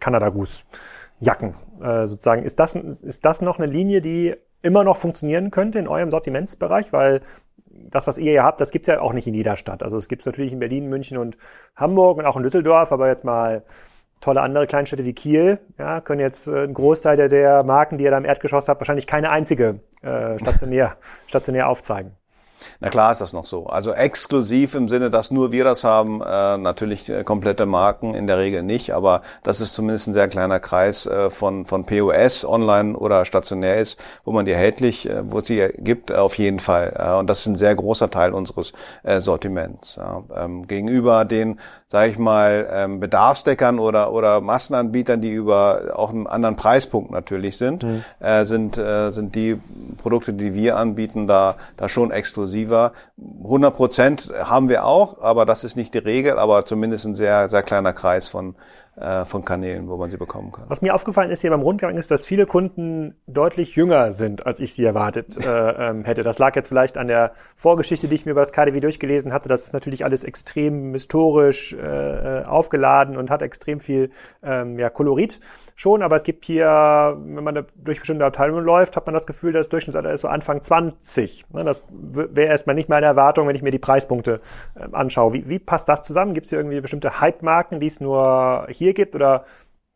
Canada Goose. Jacken äh, sozusagen. Ist das, ist das noch eine Linie, die immer noch funktionieren könnte in eurem Sortimentsbereich? Weil das, was ihr hier habt, das gibt's ja auch nicht in jeder Stadt. Also es gibt's natürlich in Berlin, München und Hamburg und auch in Düsseldorf, aber jetzt mal tolle andere Kleinstädte wie Kiel, ja, können jetzt äh, ein Großteil der, der Marken, die ihr da im Erdgeschoss habt, wahrscheinlich keine einzige äh, stationär, stationär aufzeigen. Na klar ist das noch so. Also exklusiv im Sinne, dass nur wir das haben, äh, natürlich äh, komplette Marken in der Regel nicht, aber das ist zumindest ein sehr kleiner Kreis äh, von, von POS, online oder stationär ist, wo man die erhältlich, äh, wo es sie gibt, auf jeden Fall. Äh, und das ist ein sehr großer Teil unseres äh, Sortiments. Ja. Ähm, gegenüber den, sage ich mal, ähm, Bedarfsdeckern oder, oder Massenanbietern, die über auch einen anderen Preispunkt natürlich sind, mhm. äh, sind, äh, sind die Produkte, die wir anbieten, da, da schon exklusiv exklusiver. 100 Prozent haben wir auch, aber das ist nicht die Regel, aber zumindest ein sehr, sehr kleiner Kreis von, von Kanälen, wo man sie bekommen kann. Was mir aufgefallen ist hier beim Rundgang ist, dass viele Kunden deutlich jünger sind, als ich sie erwartet äh, ähm, hätte. Das lag jetzt vielleicht an der Vorgeschichte, die ich mir über das KDW durchgelesen hatte. Das ist natürlich alles extrem historisch äh, äh, aufgeladen und hat extrem viel ähm, ja, Kolorit schon, aber es gibt hier, wenn man durch bestimmte Abteilungen läuft, hat man das Gefühl, das Durchschnittsalter ist so Anfang 20. Ne, das wäre erstmal nicht meine Erwartung, wenn ich mir die Preispunkte ähm, anschaue. Wie, wie passt das zusammen? Gibt es hier irgendwie bestimmte Hype-Marken, die es nur hier gibt oder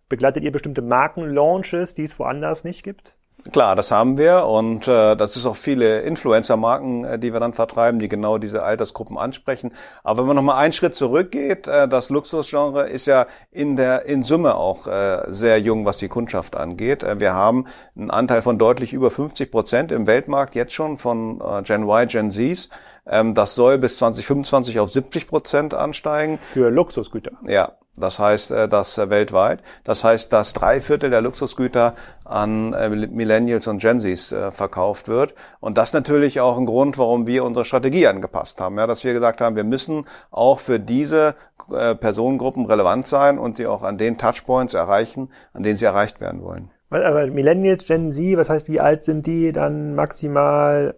begleitet ihr bestimmte Markenlaunches, die es woanders nicht gibt? Klar, das haben wir und äh, das ist auch viele Influencer-Marken, äh, die wir dann vertreiben, die genau diese Altersgruppen ansprechen. Aber wenn man nochmal einen Schritt zurückgeht, äh, das Luxusgenre ist ja in der in Summe auch äh, sehr jung, was die Kundschaft angeht. Äh, wir haben einen Anteil von deutlich über 50 Prozent im Weltmarkt jetzt schon von äh, Gen Y, Gen Zs. Ähm, das soll bis 2025 auf 70 Prozent ansteigen. Für Luxusgüter. Ja, das heißt, äh, das äh, weltweit. Das heißt, dass drei Viertel der Luxusgüter an äh, Millennials und Gen Zs verkauft wird. Und das natürlich auch ein Grund, warum wir unsere Strategie angepasst haben. Ja, dass wir gesagt haben, wir müssen auch für diese Personengruppen relevant sein und sie auch an den Touchpoints erreichen, an denen sie erreicht werden wollen. Aber Millennials, Gen Z, was heißt, wie alt sind die? Dann maximal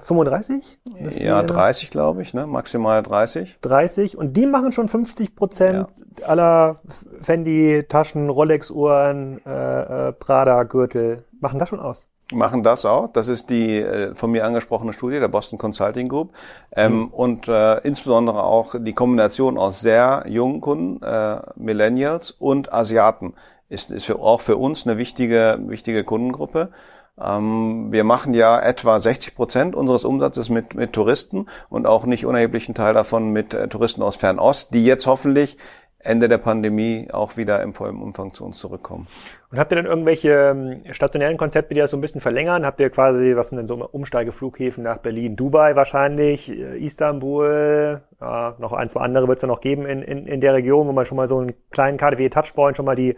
äh, 35? Ja, 30, glaube ich, ne? Maximal 30. 30. Und die machen schon 50 Prozent ja. aller Fendi-Taschen, Rolex-Uhren, äh, äh, Prada-Gürtel. Machen das schon aus? machen das auch. Das ist die äh, von mir angesprochene Studie der Boston Consulting Group ähm, mhm. und äh, insbesondere auch die Kombination aus sehr jungen Kunden, äh, Millennials und Asiaten ist, ist für, auch für uns eine wichtige, wichtige Kundengruppe. Ähm, wir machen ja etwa 60 Prozent unseres Umsatzes mit, mit Touristen und auch nicht unerheblichen Teil davon mit äh, Touristen aus Fernost, die jetzt hoffentlich Ende der Pandemie auch wieder im vollen Umfang zu uns zurückkommen. Und habt ihr dann irgendwelche ähm, stationären Konzepte, die das so ein bisschen verlängern? Habt ihr quasi, was sind denn so Umsteigeflughäfen nach Berlin? Dubai wahrscheinlich, äh, Istanbul, ja, noch ein, zwei andere wird es ja noch geben in, in, in der Region, wo man schon mal so einen kleinen KDW-Touchpoint schon mal die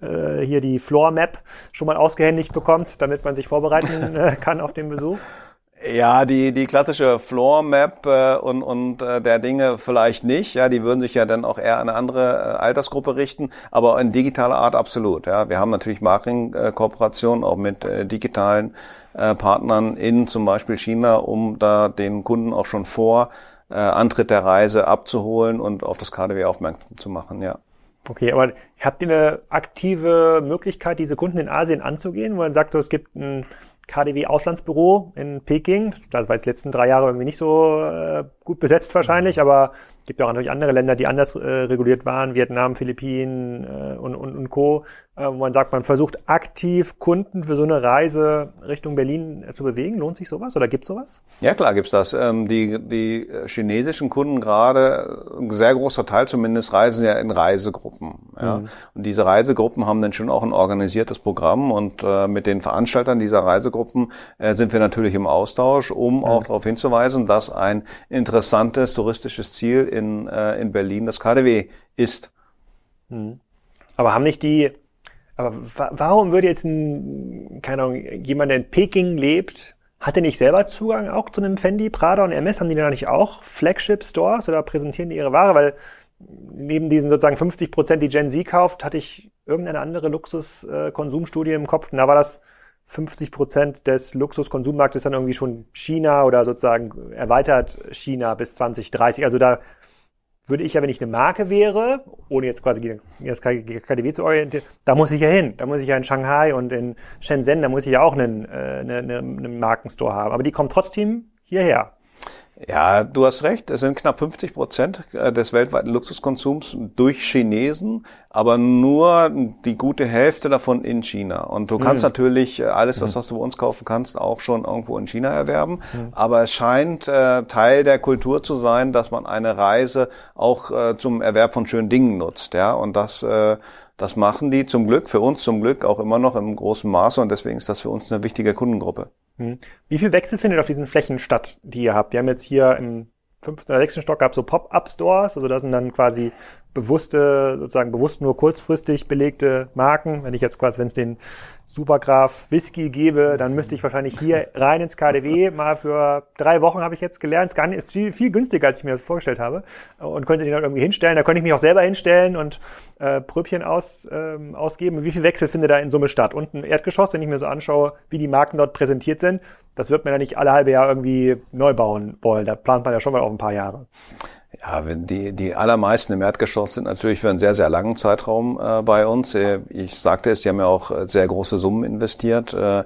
äh, hier die Floor Map schon mal ausgehändigt bekommt, damit man sich vorbereiten äh, kann auf den Besuch? Ja, die, die klassische Floor Map äh, und, und äh, der Dinge vielleicht nicht. Ja, die würden sich ja dann auch eher an eine andere äh, Altersgruppe richten, aber in digitaler Art absolut. Ja, wir haben natürlich Marketing-Kooperationen auch mit äh, digitalen äh, Partnern in zum Beispiel China, um da den Kunden auch schon vor äh, Antritt der Reise abzuholen und auf das KDW aufmerksam zu machen. Ja. Okay, aber habt ihr eine aktive Möglichkeit, diese Kunden in Asien anzugehen, wo man sagt, es gibt ein KDW Auslandsbüro in Peking. Das war jetzt die letzten drei Jahre irgendwie nicht so äh, gut besetzt wahrscheinlich, aber es gibt ja auch natürlich andere Länder, die anders äh, reguliert waren, Vietnam, Philippinen äh, und, und, und Co., äh, wo man sagt, man versucht aktiv Kunden für so eine Reise Richtung Berlin äh, zu bewegen. Lohnt sich sowas oder gibt sowas? Ja, klar gibt's das. Ähm, die, die chinesischen Kunden gerade, ein sehr großer Teil zumindest, reisen ja in Reisegruppen. Ja? Mhm. Und diese Reisegruppen haben dann schon auch ein organisiertes Programm und äh, mit den Veranstaltern dieser Reisegruppen äh, sind wir natürlich im Austausch, um mhm. auch darauf hinzuweisen, dass ein interessantes touristisches Ziel in, äh, in Berlin das KDW ist. Mhm. Aber haben nicht die aber warum würde jetzt ein, keine Ahnung, jemand, der in Peking lebt, hat der nicht selber Zugang auch zu einem Fendi, Prada und MS? Haben die da nicht auch Flagship-Stores oder präsentieren die ihre Ware? Weil neben diesen sozusagen 50 Prozent, die Gen Z kauft, hatte ich irgendeine andere Luxuskonsumstudie im Kopf. Und da war das 50 Prozent des Luxuskonsummarktes dann irgendwie schon China oder sozusagen erweitert China bis 2030. Also da würde ich ja, wenn ich eine Marke wäre, ohne jetzt quasi gegen das KDW zu orientieren, da muss ich ja hin. Da muss ich ja in Shanghai und in Shenzhen, da muss ich ja auch einen, äh, eine, eine, einen Markenstore haben. Aber die kommen trotzdem hierher. Ja, du hast recht. Es sind knapp 50 Prozent äh, des weltweiten Luxuskonsums durch Chinesen, aber nur die gute Hälfte davon in China. Und du kannst mhm. natürlich äh, alles, das, mhm. was du bei uns kaufen kannst, auch schon irgendwo in China erwerben. Mhm. Aber es scheint äh, Teil der Kultur zu sein, dass man eine Reise auch äh, zum Erwerb von schönen Dingen nutzt. Ja, und das äh, das machen die zum Glück, für uns zum Glück auch immer noch im großen Maße und deswegen ist das für uns eine wichtige Kundengruppe. Hm. Wie viel Wechsel findet auf diesen Flächen statt, die ihr habt? Wir haben jetzt hier im fünften oder sechsten Stock gab so Pop-up-Stores, also das sind dann quasi bewusste, sozusagen bewusst nur kurzfristig belegte Marken. Wenn ich jetzt quasi, wenn es den Supergraf Whisky gebe, dann müsste ich wahrscheinlich hier rein ins KDW mal für drei Wochen habe ich jetzt gelernt. Es ist viel, viel günstiger, als ich mir das vorgestellt habe und könnte den dann irgendwie hinstellen. Da könnte ich mich auch selber hinstellen und äh, Pröbchen aus, ähm, ausgeben. Wie viel Wechsel findet da in Summe statt? Und ein Erdgeschoss, wenn ich mir so anschaue, wie die Marken dort präsentiert sind, das wird man ja nicht alle halbe Jahr irgendwie neu bauen wollen. Da plant man ja schon mal auf ein paar Jahre. Ja, die, die allermeisten im Erdgeschoss sind natürlich für einen sehr, sehr langen Zeitraum äh, bei uns. Äh, ich sagte es, die haben ja auch äh, sehr große Summen investiert. Äh,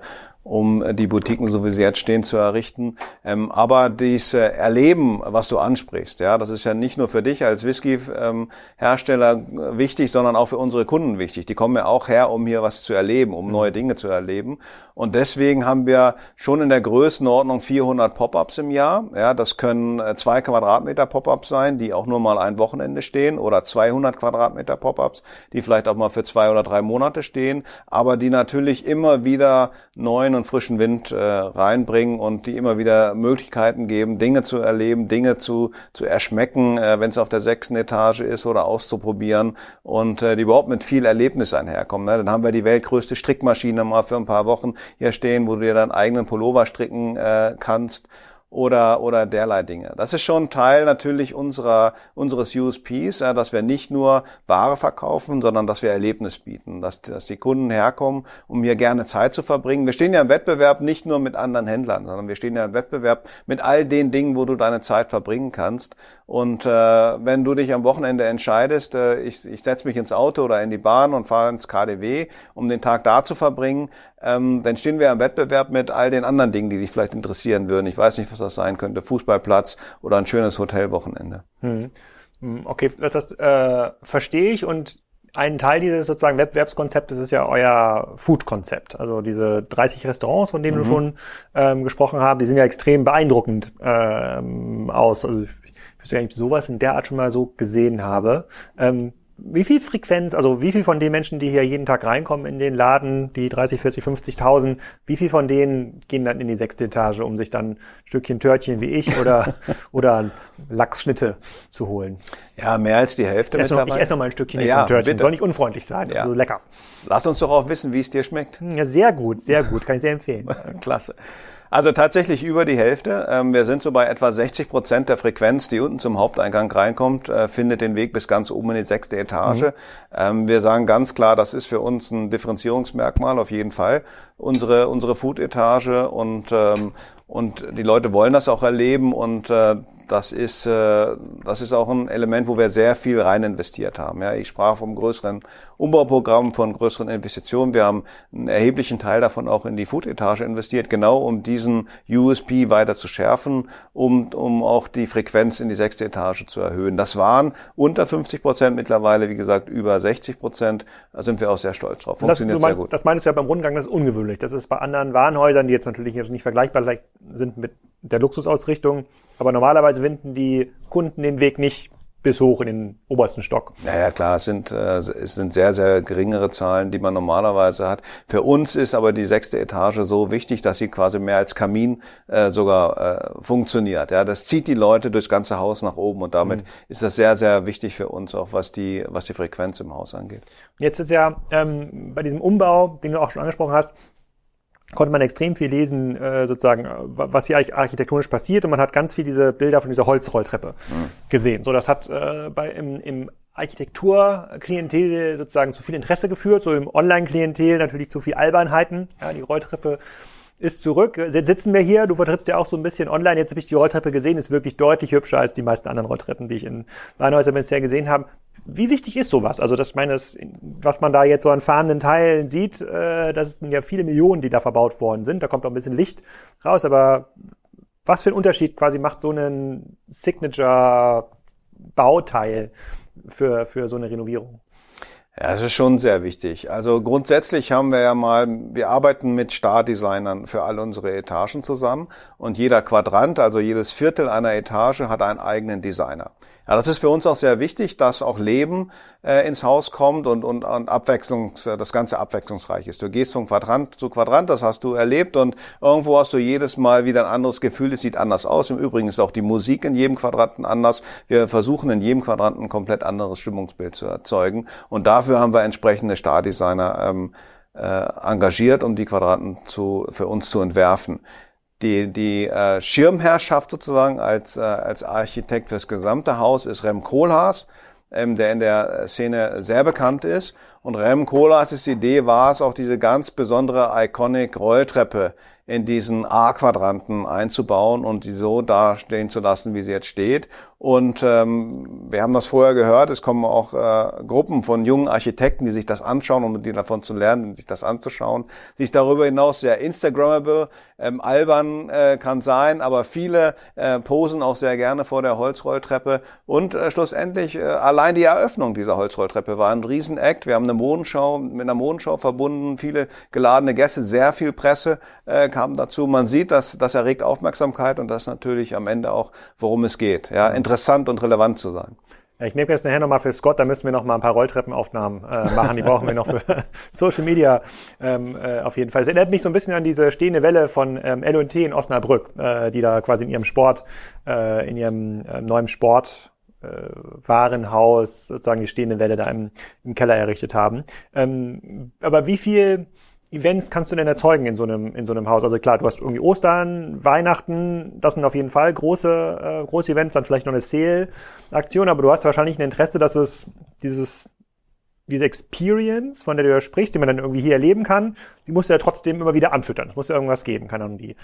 um die Boutiquen, so wie sie jetzt stehen, zu errichten. Ähm, aber dieses äh, Erleben, was du ansprichst, ja, das ist ja nicht nur für dich als Whisky-Hersteller ähm, wichtig, sondern auch für unsere Kunden wichtig. Die kommen ja auch her, um hier was zu erleben, um neue Dinge zu erleben. Und deswegen haben wir schon in der Größenordnung 400 Pop-ups im Jahr. Ja, das können äh, zwei Quadratmeter Pop-ups sein, die auch nur mal ein Wochenende stehen, oder 200 Quadratmeter Pop-ups, die vielleicht auch mal für zwei oder drei Monate stehen, aber die natürlich immer wieder neuen und frischen Wind äh, reinbringen und die immer wieder Möglichkeiten geben, Dinge zu erleben, Dinge zu, zu erschmecken, äh, wenn es auf der sechsten Etage ist oder auszuprobieren und äh, die überhaupt mit viel Erlebnis einherkommen. Ne? Dann haben wir die weltgrößte Strickmaschine mal für ein paar Wochen hier stehen, wo du dir deinen eigenen Pullover stricken äh, kannst oder, oder derlei Dinge. Das ist schon Teil natürlich unserer, unseres USPs, ja, dass wir nicht nur Ware verkaufen, sondern dass wir Erlebnis bieten, dass, dass die Kunden herkommen, um hier gerne Zeit zu verbringen. Wir stehen ja im Wettbewerb nicht nur mit anderen Händlern, sondern wir stehen ja im Wettbewerb mit all den Dingen, wo du deine Zeit verbringen kannst. Und äh, wenn du dich am Wochenende entscheidest, äh, ich, ich setze mich ins Auto oder in die Bahn und fahre ins KDW, um den Tag da zu verbringen, ähm, dann stehen wir im Wettbewerb mit all den anderen Dingen, die dich vielleicht interessieren würden. Ich weiß nicht, was das sein könnte, Fußballplatz oder ein schönes Hotelwochenende. Hm. hm okay, das äh, verstehe ich und ein Teil dieses sozusagen Wettbewerbskonzeptes ist ja euer Food-Konzept. Also diese 30 Restaurants, von denen mhm. du schon ähm, gesprochen hast, die sind ja extrem beeindruckend ähm, aus. Also ich, ich wüsste gar nicht, sowas in der Art schon mal so gesehen habe. Ähm, wie viel Frequenz, also wie viel von den Menschen, die hier jeden Tag reinkommen in den Laden, die 30, 40, 50.000, wie viel von denen gehen dann in die sechste Etage, um sich dann ein Stückchen Törtchen wie ich oder, oder Lachsschnitte zu holen? Ja, mehr als die Hälfte ich esse noch, ich esse noch mal ein Stückchen ja, Törtchen. Bitte. Soll nicht unfreundlich sein, ja. also lecker. Lass uns doch auch wissen, wie es dir schmeckt. Ja, sehr gut, sehr gut, kann ich sehr empfehlen. Klasse. Also tatsächlich über die Hälfte. Ähm, wir sind so bei etwa 60 Prozent der Frequenz, die unten zum Haupteingang reinkommt, äh, findet den Weg bis ganz oben in die sechste Etage. Mhm. Ähm, wir sagen ganz klar, das ist für uns ein Differenzierungsmerkmal auf jeden Fall. Unsere, unsere Food-Etage und, ähm, und die Leute wollen das auch erleben und äh, das ist, äh, das ist auch ein Element, wo wir sehr viel rein investiert haben. Ja, ich sprach vom größeren Umbauprogramm, von größeren Investitionen. Wir haben einen erheblichen Teil davon auch in die Food-Etage investiert, genau um diesen USP weiter zu schärfen, um, um auch die Frequenz in die sechste Etage zu erhöhen. Das waren unter 50 Prozent, mittlerweile, wie gesagt, über 60 Prozent. Da sind wir auch sehr stolz drauf. Funktioniert das, sehr gut. Das meinst du ja beim Rundgang, das ist ungewöhnlich. Das ist bei anderen Warenhäusern, die jetzt natürlich jetzt nicht vergleichbar sind mit der Luxusausrichtung, aber normalerweise winden die Kunden den Weg nicht bis hoch in den obersten Stock. Ja, ja klar, es sind, äh, es sind sehr, sehr geringere Zahlen, die man normalerweise hat. Für uns ist aber die sechste Etage so wichtig, dass sie quasi mehr als Kamin äh, sogar äh, funktioniert. Ja, das zieht die Leute durchs ganze Haus nach oben und damit mhm. ist das sehr, sehr wichtig für uns, auch was die, was die Frequenz im Haus angeht. Jetzt ist ja ähm, bei diesem Umbau, den du auch schon angesprochen hast, konnte man extrem viel lesen, äh, sozusagen, äh, was hier architektonisch passiert und man hat ganz viel diese Bilder von dieser Holzrolltreppe mhm. gesehen. So, das hat äh, bei im, im Architekturklientel sozusagen zu viel Interesse geführt, so im Online-Klientel natürlich zu viel Albernheiten. Ja, die Rolltreppe ist zurück. Jetzt sitzen wir hier, du vertrittst ja auch so ein bisschen online. Jetzt habe ich die Rolltreppe gesehen, ist wirklich deutlich hübscher als die meisten anderen Rolltreppen, die ich in Weinhäusern bisher gesehen habe. Wie wichtig ist sowas? Also das meine, was man da jetzt so an fahrenden Teilen sieht, äh, das sind ja viele Millionen, die da verbaut worden sind. Da kommt auch ein bisschen Licht raus, aber was für ein Unterschied quasi macht so ein Signature-Bauteil für, für so eine Renovierung? Ja, es ist schon sehr wichtig. Also grundsätzlich haben wir ja mal, wir arbeiten mit Star-Designern für all unsere Etagen zusammen und jeder Quadrant, also jedes Viertel einer Etage hat einen eigenen Designer. Ja, das ist für uns auch sehr wichtig, dass auch Leben äh, ins Haus kommt und, und, und Abwechslungs, äh, das Ganze abwechslungsreich ist. Du gehst von Quadrant zu Quadrant, das hast du erlebt und irgendwo hast du jedes Mal wieder ein anderes Gefühl, es sieht anders aus. Im Übrigen ist auch die Musik in jedem Quadranten anders. Wir versuchen in jedem Quadranten ein komplett anderes Stimmungsbild zu erzeugen und dafür haben wir entsprechende Stardesigner ähm, äh, engagiert, um die Quadranten zu, für uns zu entwerfen die, die äh, Schirmherrschaft sozusagen als, äh, als Architekt fürs gesamte Haus ist Rem Koolhaas, ähm, der in der Szene sehr bekannt ist. Und Rem Koolhaas' Idee war es, auch diese ganz besondere Iconic Rolltreppe in diesen A-Quadranten einzubauen und die so dastehen zu lassen, wie sie jetzt steht. Und ähm, wir haben das vorher gehört, es kommen auch äh, Gruppen von jungen Architekten, die sich das anschauen, um die davon zu lernen, sich das anzuschauen. Sie ist darüber hinaus sehr Instagrammable, ähm, albern äh, kann sein, aber viele äh, posen auch sehr gerne vor der Holzrolltreppe. Und äh, schlussendlich äh, allein die Eröffnung dieser Holzrolltreppe war ein Riesenakt. Wir haben eine Modenschau mit einer Modenschau verbunden, viele geladene Gäste, sehr viel Presse äh, kam dazu. Man sieht, dass das erregt Aufmerksamkeit und das natürlich am Ende auch, worum es geht. Ja, interessant und relevant zu sein. Ich nehme jetzt nachher nochmal für Scott, da müssen wir noch mal ein paar Rolltreppenaufnahmen äh, machen. Die brauchen wir noch für Social Media ähm, äh, auf jeden Fall. Es erinnert mich so ein bisschen an diese stehende Welle von ähm, L&T in Osnabrück, äh, die da quasi in ihrem Sport, äh, in ihrem äh, neuen Sport äh, Warenhaus sozusagen die stehende Welle da im, im Keller errichtet haben. Ähm, aber wie viel Events kannst du denn erzeugen in so einem, in so einem Haus? Also klar, du hast irgendwie Ostern, Weihnachten, das sind auf jeden Fall große, äh, große Events, dann vielleicht noch eine Sale-Aktion, aber du hast wahrscheinlich ein Interesse, dass es dieses, diese Experience, von der du ja sprichst, die man dann irgendwie hier erleben kann, die musst du ja trotzdem immer wieder anfüttern. Es muss ja irgendwas geben, keine Ahnung, die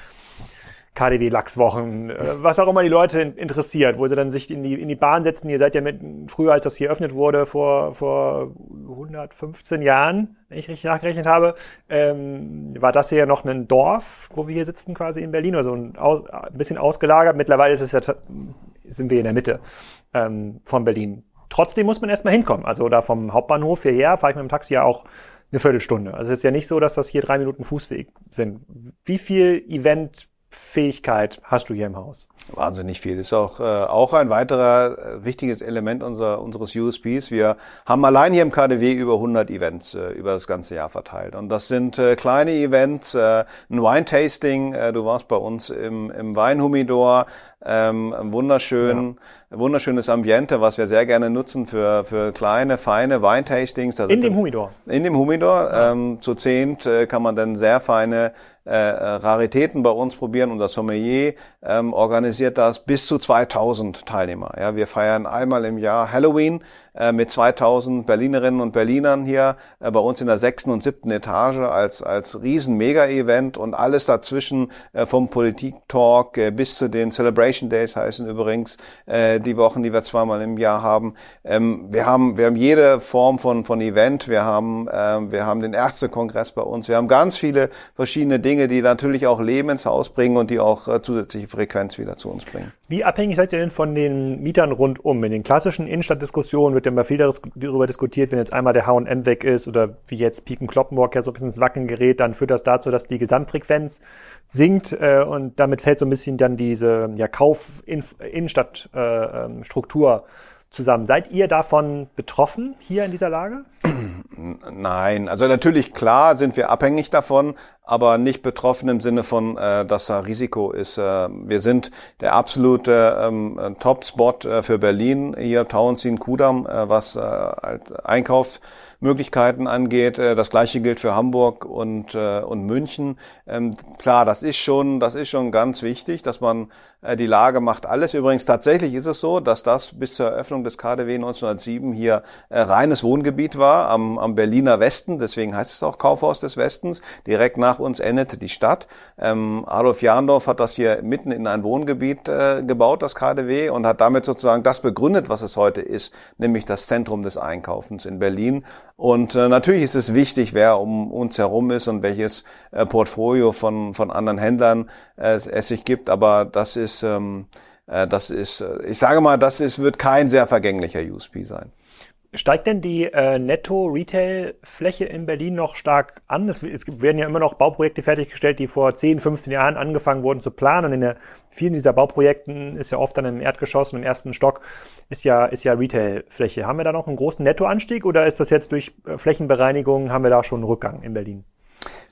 KDW-Lachswochen, äh, was auch immer die Leute interessiert, wo sie dann sich in die, in die Bahn setzen. Ihr seid ja mit, früher, als das hier eröffnet wurde, vor, vor 115 Jahren, wenn ich richtig nachgerechnet habe, ähm, war das hier ja noch ein Dorf, wo wir hier sitzen quasi in Berlin, also ein, ein bisschen ausgelagert. Mittlerweile ist es ja, sind wir in der Mitte ähm, von Berlin. Trotzdem muss man erstmal hinkommen. Also da vom Hauptbahnhof hierher fahre ich mit dem Taxi ja auch eine Viertelstunde. Also es ist ja nicht so, dass das hier drei Minuten Fußweg sind. Wie viel Event Fähigkeit hast du hier im Haus? Wahnsinnig viel. Ist auch, äh, auch ein weiterer äh, wichtiges Element unser, unseres USPs. Wir haben allein hier im KDW über 100 Events äh, über das ganze Jahr verteilt. Und das sind äh, kleine Events, äh, ein Wine-Tasting. Äh, du warst bei uns im, im Weinhumidor. Ähm, wunderschön, ja. wunderschönes Ambiente, was wir sehr gerne nutzen für, für kleine, feine Weintastings. In dem Humidor. In dem Humidor. Ja. Ähm, zu zehnt äh, kann man dann sehr feine äh, Raritäten bei uns probieren und das Sommelier ähm, organisiert das bis zu 2000 Teilnehmer. Ja, wir feiern einmal im Jahr Halloween äh, mit 2000 Berlinerinnen und Berlinern hier äh, bei uns in der sechsten und siebten Etage als als riesen Mega-Event und alles dazwischen äh, vom Politik-Talk bis zu den Celebration Days heißen übrigens die Wochen, die wir zweimal im Jahr haben. Ähm, wir haben wir haben jede Form von von Event. Wir haben äh, wir haben den Ärztekongress bei uns. Wir haben ganz viele verschiedene Dinge, die natürlich auch Leben ins Haus bringen und die auch zusätzliche Frequenz wieder zu uns bringen. Wie abhängig seid ihr denn von den Mietern rundum? In den klassischen Innenstadtdiskussionen wird ja immer viel darüber diskutiert, wenn jetzt einmal der H&M weg ist oder wie jetzt Piken Kloppenburg ja so ein bisschen ins Wackeln gerät, dann führt das dazu, dass die Gesamtfrequenz sinkt äh, und damit fällt so ein bisschen dann diese ja, Kauf-Innenstadtstruktur äh, ähm, zusammen. Seid ihr davon betroffen hier in dieser Lage? Nein, also natürlich klar sind wir abhängig davon, aber nicht betroffen im Sinne von, äh, dass da Risiko ist. Äh, wir sind der absolute ähm, Top-Spot äh, für Berlin hier, Tauenziehen, Kudam, was äh, halt Einkaufsmöglichkeiten angeht. Äh, das gleiche gilt für Hamburg und, äh, und München. Ähm, klar, das ist schon, das ist schon ganz wichtig, dass man äh, die Lage macht alles. Übrigens tatsächlich ist es so, dass das bis zur Eröffnung des KDW 1907 hier reines Wohngebiet war am, am Berliner Westen. Deswegen heißt es auch Kaufhaus des Westens. Direkt nach uns endete die Stadt. Ähm, Adolf Jahndorf hat das hier mitten in ein Wohngebiet gebaut, das KDW, und hat damit sozusagen das begründet, was es heute ist, nämlich das Zentrum des Einkaufens in Berlin. Und äh, natürlich ist es wichtig, wer um uns herum ist und welches äh, Portfolio von, von anderen Händlern äh, es, es sich gibt, aber das ist, ähm, äh, das ist, äh, ich sage mal, das ist, wird kein sehr vergänglicher USP sein. Steigt denn die äh, Netto-Retail-Fläche in Berlin noch stark an? Es, es, werden ja immer noch Bauprojekte fertiggestellt, die vor 10, 15 Jahren angefangen wurden zu planen. Und in der, vielen dieser Bauprojekten ist ja oft dann im Erdgeschoss und im ersten Stock ist ja, ist ja Retail-Fläche. Haben wir da noch einen großen Nettoanstieg oder ist das jetzt durch äh, Flächenbereinigung, haben wir da schon einen Rückgang in Berlin?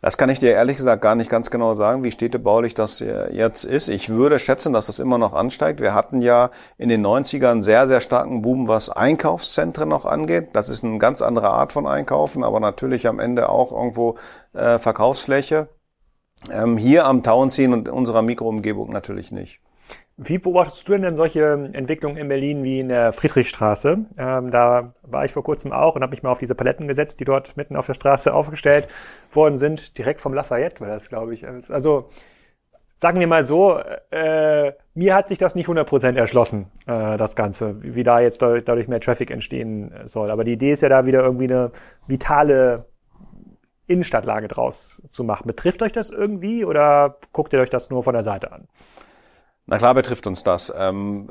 Das kann ich dir ehrlich gesagt gar nicht ganz genau sagen, wie städtebaulich das jetzt ist. Ich würde schätzen, dass das immer noch ansteigt. Wir hatten ja in den 90ern sehr, sehr starken Boom, was Einkaufszentren noch angeht. Das ist eine ganz andere Art von Einkaufen, aber natürlich am Ende auch irgendwo äh, Verkaufsfläche. Ähm, hier am Tauenziehen und in unserer Mikroumgebung natürlich nicht. Wie beobachtest du denn solche Entwicklungen in Berlin wie in der Friedrichstraße? Ähm, da war ich vor kurzem auch und habe mich mal auf diese Paletten gesetzt, die dort mitten auf der Straße aufgestellt worden sind, direkt vom Lafayette war das, glaube ich. Also sagen wir mal so, äh, mir hat sich das nicht 100% erschlossen, äh, das Ganze, wie da jetzt dadurch mehr Traffic entstehen soll. Aber die Idee ist ja da wieder irgendwie eine vitale Innenstadtlage draus zu machen. Betrifft euch das irgendwie oder guckt ihr euch das nur von der Seite an? Na klar betrifft uns das. Ähm,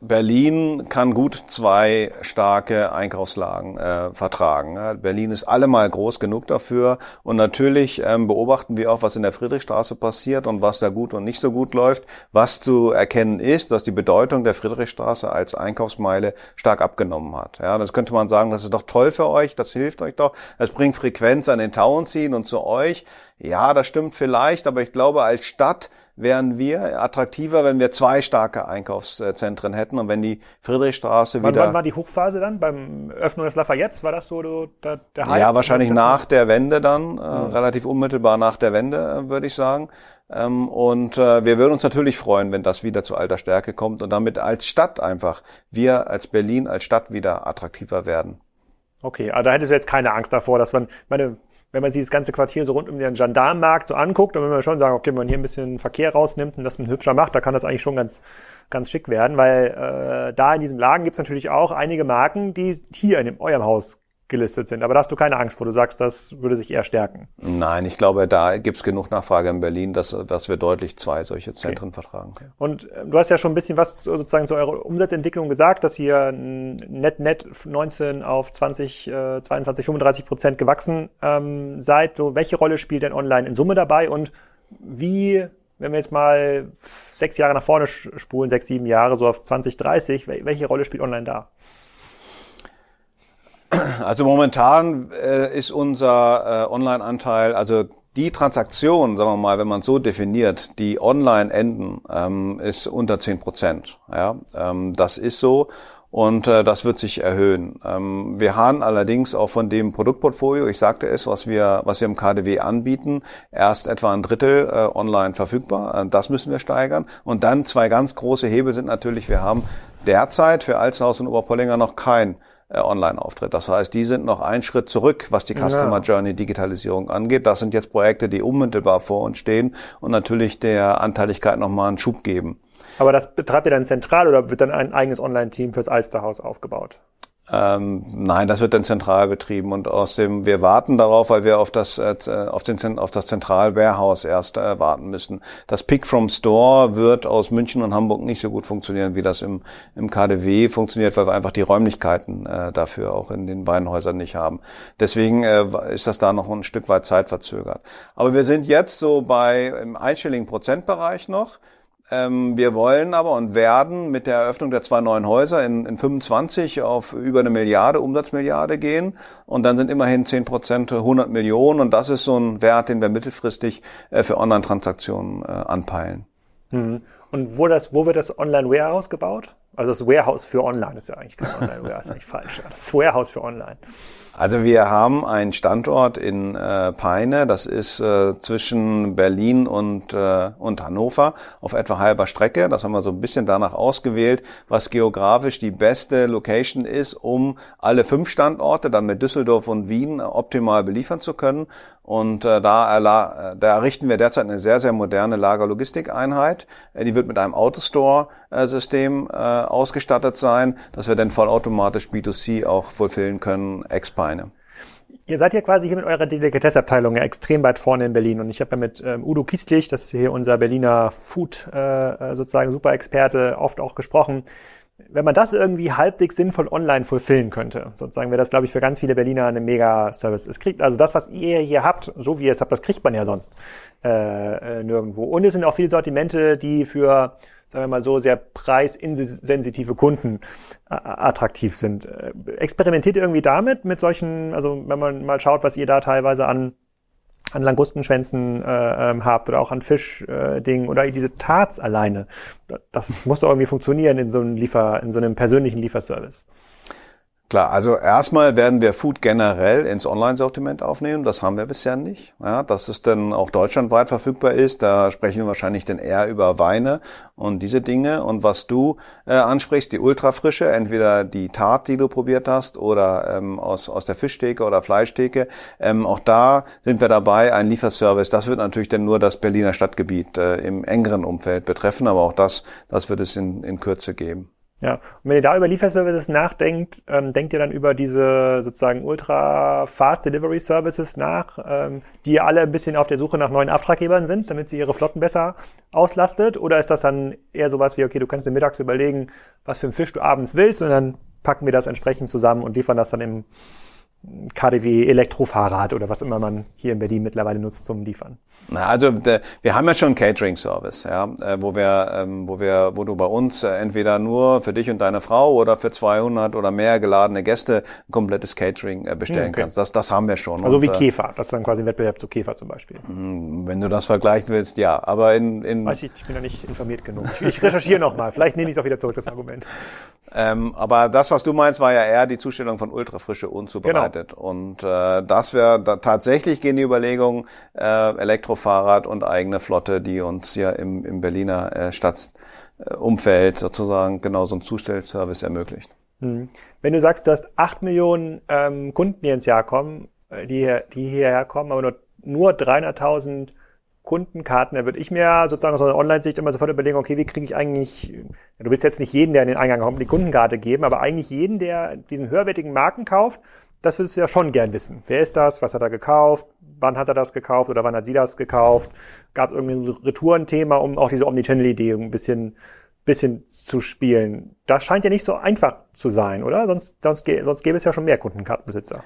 Berlin kann gut zwei starke Einkaufslagen äh, vertragen. Ja, Berlin ist allemal groß genug dafür und natürlich ähm, beobachten wir auch, was in der Friedrichstraße passiert und was da gut und nicht so gut läuft. Was zu erkennen ist, dass die Bedeutung der Friedrichstraße als Einkaufsmeile stark abgenommen hat. Ja, das könnte man sagen, das ist doch toll für euch, das hilft euch doch, das bringt Frequenz an den Tauenziehen und zu euch. Ja, das stimmt vielleicht, aber ich glaube, als Stadt wären wir attraktiver, wenn wir zwei starke Einkaufszentren hätten und wenn die Friedrichstraße wann, wieder. Wann war die Hochphase dann? Beim Öffnen des Lafayette? War das so der, der Hype? Ja, wahrscheinlich nach der Wende dann, äh, mhm. relativ unmittelbar nach der Wende, äh, würde ich sagen. Ähm, und äh, wir würden uns natürlich freuen, wenn das wieder zu alter Stärke kommt und damit als Stadt einfach, wir als Berlin als Stadt wieder attraktiver werden. Okay, aber da hättest du jetzt keine Angst davor, dass man, meine, wenn man sich das ganze Quartier so rund um den Gendarmenmarkt so anguckt, dann will man schon sagen, okay, wenn man hier ein bisschen Verkehr rausnimmt und das ein hübscher macht, da kann das eigentlich schon ganz, ganz schick werden, weil äh, da in diesen Lagen gibt es natürlich auch einige Marken, die hier in dem, eurem Haus gelistet sind. Aber da hast du keine Angst vor. Du sagst, das würde sich eher stärken. Nein, ich glaube, da gibt es genug Nachfrage in Berlin, dass, dass wir deutlich zwei solche Zentren okay. vertragen. Und äh, du hast ja schon ein bisschen was sozusagen zu eurer Umsatzentwicklung gesagt, dass hier net net 19 auf 20, äh, 22, 35 Prozent gewachsen ähm, seid. So, welche Rolle spielt denn online in Summe dabei und wie wenn wir jetzt mal sechs Jahre nach vorne spulen, sechs, sieben Jahre, so auf 2030, welche Rolle spielt online da? Also momentan äh, ist unser äh, Online-Anteil, also die Transaktion, sagen wir mal, wenn man so definiert, die online enden, ähm, ist unter zehn Prozent. Ja, ähm, das ist so und äh, das wird sich erhöhen. Ähm, wir haben allerdings auch von dem Produktportfolio, ich sagte es, was wir, was wir im KDW anbieten, erst etwa ein Drittel äh, online verfügbar. Äh, das müssen wir steigern. Und dann zwei ganz große Hebel sind natürlich, wir haben derzeit für Alzenhaus und Oberpollinger noch kein Online-Auftritt. Das heißt, die sind noch einen Schritt zurück, was die Customer Journey Digitalisierung angeht. Das sind jetzt Projekte, die unmittelbar vor uns stehen und natürlich der Anteiligkeit nochmal einen Schub geben. Aber das betreibt ihr dann zentral oder wird dann ein eigenes Online-Team fürs Alsterhaus aufgebaut? Ähm, nein, das wird dann zentral betrieben und aus dem, wir warten darauf, weil wir auf das, äh, auf, den, auf das Zentral-Warehouse erst äh, warten müssen. Das Pick from Store wird aus München und Hamburg nicht so gut funktionieren, wie das im, im KDW funktioniert, weil wir einfach die Räumlichkeiten äh, dafür auch in den beiden Häusern nicht haben. Deswegen äh, ist das da noch ein Stück weit zeitverzögert. Aber wir sind jetzt so bei im einstelligen Prozentbereich noch. Ähm, wir wollen aber und werden mit der Eröffnung der zwei neuen Häuser in, in 25 auf über eine Milliarde, Umsatzmilliarde gehen. Und dann sind immerhin 10 Prozent 100 Millionen. Und das ist so ein Wert, den wir mittelfristig äh, für Online-Transaktionen äh, anpeilen. Mhm. Und wo, das, wo wird das Online-Warehouse gebaut? Also das Warehouse für Online ist ja eigentlich kein Online-Warehouse, ist eigentlich falsch. Das Warehouse für Online. Also wir haben einen Standort in äh, Peine, das ist äh, zwischen Berlin und, äh, und Hannover auf etwa halber Strecke. Das haben wir so ein bisschen danach ausgewählt, was geografisch die beste Location ist, um alle fünf Standorte dann mit Düsseldorf und Wien optimal beliefern zu können. Und äh, da, da errichten wir derzeit eine sehr, sehr moderne Lagerlogistikeinheit. Äh, die wird mit einem Autostore-System äh, ausgestattet sein, dass wir dann vollautomatisch B2C auch fulfillen können, Ex-Peine. Ihr seid ja quasi hier mit eurer Delikatessabteilung ja extrem weit vorne in Berlin. Und ich habe ja mit ähm, Udo Kiestlich, das ist hier unser Berliner Food äh, äh sozusagen Super-Experte, oft auch gesprochen wenn man das irgendwie halbwegs sinnvoll online fulfillen könnte, sozusagen wäre das, glaube ich, für ganz viele Berliner eine Mega-Service. Es kriegt also das, was ihr hier habt, so wie ihr es habt, das kriegt man ja sonst äh, äh, nirgendwo. Und es sind auch viele Sortimente, die für, sagen wir mal so, sehr preisinsensitive Kunden äh, attraktiv sind. Äh, experimentiert irgendwie damit, mit solchen, also wenn man mal schaut, was ihr da teilweise an an Langustenschwänzen äh, ähm, habt oder auch an Fischdingen äh, oder diese Tarts alleine. Das muss doch irgendwie funktionieren in so einem Liefer, in so einem persönlichen Lieferservice. Klar, also erstmal werden wir Food generell ins Online-Sortiment aufnehmen. Das haben wir bisher nicht. Ja, dass es dann auch deutschlandweit verfügbar ist, da sprechen wir wahrscheinlich dann eher über Weine und diese Dinge. Und was du äh, ansprichst, die Ultrafrische, entweder die Tat, die du probiert hast, oder ähm, aus, aus der Fischtheke oder Fleischtheke, ähm, auch da sind wir dabei, ein Lieferservice. Das wird natürlich dann nur das Berliner Stadtgebiet äh, im engeren Umfeld betreffen, aber auch das, das wird es in, in Kürze geben. Ja, und wenn ihr da über Lieferservices nachdenkt, ähm, denkt ihr dann über diese sozusagen ultra fast Delivery Services nach, ähm, die alle ein bisschen auf der Suche nach neuen Auftraggebern sind, damit sie ihre Flotten besser auslastet? Oder ist das dann eher sowas wie, okay, du kannst dir mittags überlegen, was für einen Fisch du abends willst und dann packen wir das entsprechend zusammen und liefern das dann im KDW Elektrofahrrad oder was immer man hier in Berlin mittlerweile nutzt zum Liefern? Na, also wir haben ja schon einen Catering-Service, ja, äh, wo wir, ähm, wo wir, wo du bei uns äh, entweder nur für dich und deine Frau oder für 200 oder mehr geladene Gäste ein komplettes Catering äh, bestellen okay. kannst. Das, das haben wir schon. Also und, wie Käfer, das ist dann quasi ein Wettbewerb zu Käfer zum Beispiel. Hm, wenn du das vergleichen willst, ja. Aber in, in weiß ich, ich bin da nicht informiert genug. Ich, ich recherchiere nochmal. Vielleicht nehme ich es auch wieder zurück das Argument. Ähm, aber das, was du meinst, war ja eher die Zustellung von ultrafrische unzubereitet. Genau. Und äh, das wäre da, tatsächlich gehen die Überlegungen äh, Elektrofahrrad und eigene Flotte, die uns hier im, im Berliner äh, Stadtumfeld sozusagen genau so einen Zustellservice ermöglicht. Hm. Wenn du sagst, du hast acht Millionen ähm, Kunden, die ins Jahr kommen, äh, die, die hierher kommen, aber nur, nur 300.000 Kundenkarten, da würde ich mir sozusagen aus einer Online-Sicht immer sofort überlegen, okay, wie kriege ich eigentlich, ja, du willst jetzt nicht jeden, der in den Eingang kommt, die Kundenkarte geben, aber eigentlich jeden, der diesen höherwertigen Marken kauft, das würdest du ja schon gern wissen. Wer ist das? Was hat er gekauft? Wann hat er das gekauft oder wann hat sie das gekauft? Gab es irgendwie ein Retourenthema, um auch diese Omnichannel-Idee ein bisschen, bisschen zu spielen? Das scheint ja nicht so einfach zu sein, oder? Sonst, sonst, sonst gäbe es ja schon mehr Kundenkartenbesitzer.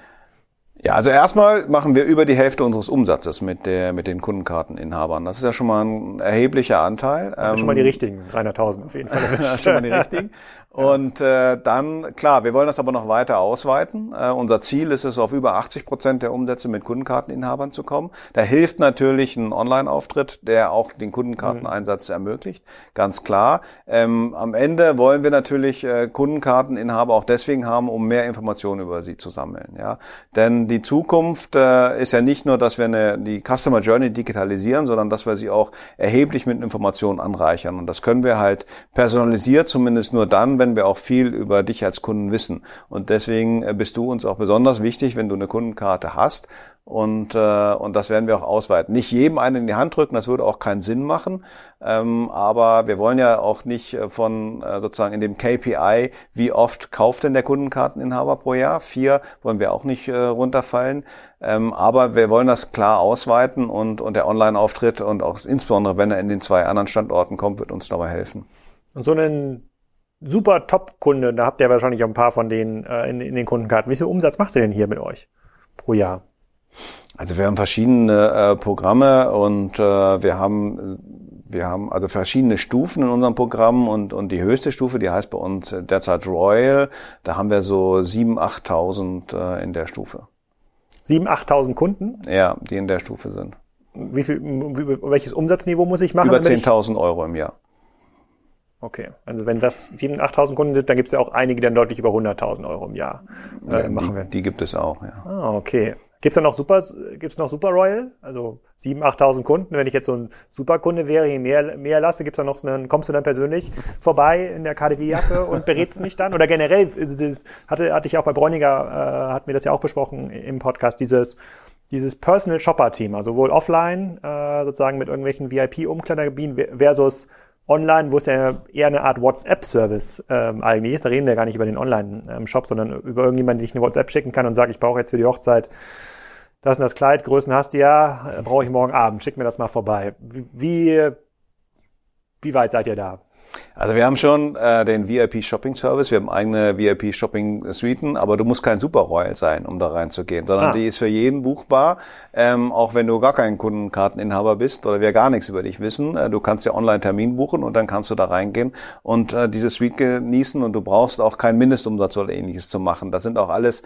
Ja, also erstmal machen wir über die Hälfte unseres Umsatzes mit der mit den Kundenkarteninhabern. Das ist ja schon mal ein erheblicher Anteil. Ähm, schon mal die richtigen 300.000 auf jeden Fall. das ist schon mal die richtigen. Und äh, dann, klar, wir wollen das aber noch weiter ausweiten. Äh, unser Ziel ist es, auf über 80 Prozent der Umsätze mit Kundenkarteninhabern zu kommen. Da hilft natürlich ein Online-Auftritt, der auch den Kundenkarteneinsatz mhm. ermöglicht, ganz klar. Ähm, am Ende wollen wir natürlich äh, Kundenkarteninhaber auch deswegen haben, um mehr Informationen über sie zu sammeln. Ja, Denn die Zukunft äh, ist ja nicht nur, dass wir eine, die Customer Journey digitalisieren, sondern dass wir sie auch erheblich mit Informationen anreichern. Und das können wir halt personalisiert zumindest nur dann, wenn wir auch viel über dich als Kunden wissen. Und deswegen äh, bist du uns auch besonders wichtig, wenn du eine Kundenkarte hast. Und, äh, und das werden wir auch ausweiten. Nicht jedem einen in die Hand drücken, das würde auch keinen Sinn machen. Ähm, aber wir wollen ja auch nicht äh, von äh, sozusagen in dem KPI, wie oft kauft denn der Kundenkarteninhaber pro Jahr? Vier wollen wir auch nicht äh, runterfallen. Ähm, aber wir wollen das klar ausweiten und, und der Online-Auftritt und auch insbesondere, wenn er in den zwei anderen Standorten kommt, wird uns dabei helfen. Und so einen super Top-Kunde, da habt ihr wahrscheinlich auch ein paar von denen äh, in, in den Kundenkarten. Wie viel Umsatz macht ihr denn hier mit euch pro Jahr? Also wir haben verschiedene äh, Programme und äh, wir haben wir haben also verschiedene Stufen in unserem Programm und, und die höchste Stufe, die heißt bei uns derzeit Royal. Da haben wir so 7.000, 8.000 äh, in der Stufe. 7.000, 8.000 Kunden? Ja, die in der Stufe sind. Wie viel, welches Umsatzniveau muss ich machen? Über 10.000 Euro im Jahr. Okay, also wenn das 7.000, 8.000 Kunden sind, dann gibt es ja auch einige, die dann deutlich über 100.000 Euro im Jahr äh, ja, machen. Die, die gibt es auch, ja. Ah, okay. Gibt's da noch Super, gibt's noch Super Royal? Also 7.000, 8.000 Kunden. Wenn ich jetzt so ein Superkunde wäre, je mehr, mehr lasse, gibt's da noch einen, kommst du dann persönlich vorbei in der KDW-Jacke und berätst mich dann? Oder generell, das hatte, hatte ich auch bei Bräuniger, äh, hat mir das ja auch besprochen im Podcast, dieses, dieses Personal Shopper-Thema, sowohl offline, äh, sozusagen mit irgendwelchen VIP-Umkleidergebieten versus online, wo es ja eher eine Art WhatsApp-Service ähm, eigentlich ist. Da reden wir gar nicht über den Online-Shop, sondern über irgendjemanden, den ich eine WhatsApp schicken kann und sage, ich brauche jetzt für die Hochzeit das und das Kleid, Größen hast du ja, brauche ich morgen Abend, schick mir das mal vorbei. Wie, wie weit seid ihr da? Also wir haben schon äh, den VIP Shopping Service, wir haben eigene VIP Shopping Suiten, aber du musst kein Super Royal sein, um da reinzugehen, sondern ah. die ist für jeden buchbar, ähm, auch wenn du gar kein Kundenkarteninhaber bist oder wir gar nichts über dich wissen. Äh, du kannst ja online Termin buchen und dann kannst du da reingehen und äh, diese Suite genießen und du brauchst auch keinen Mindestumsatz oder ähnliches zu machen. Das sind auch alles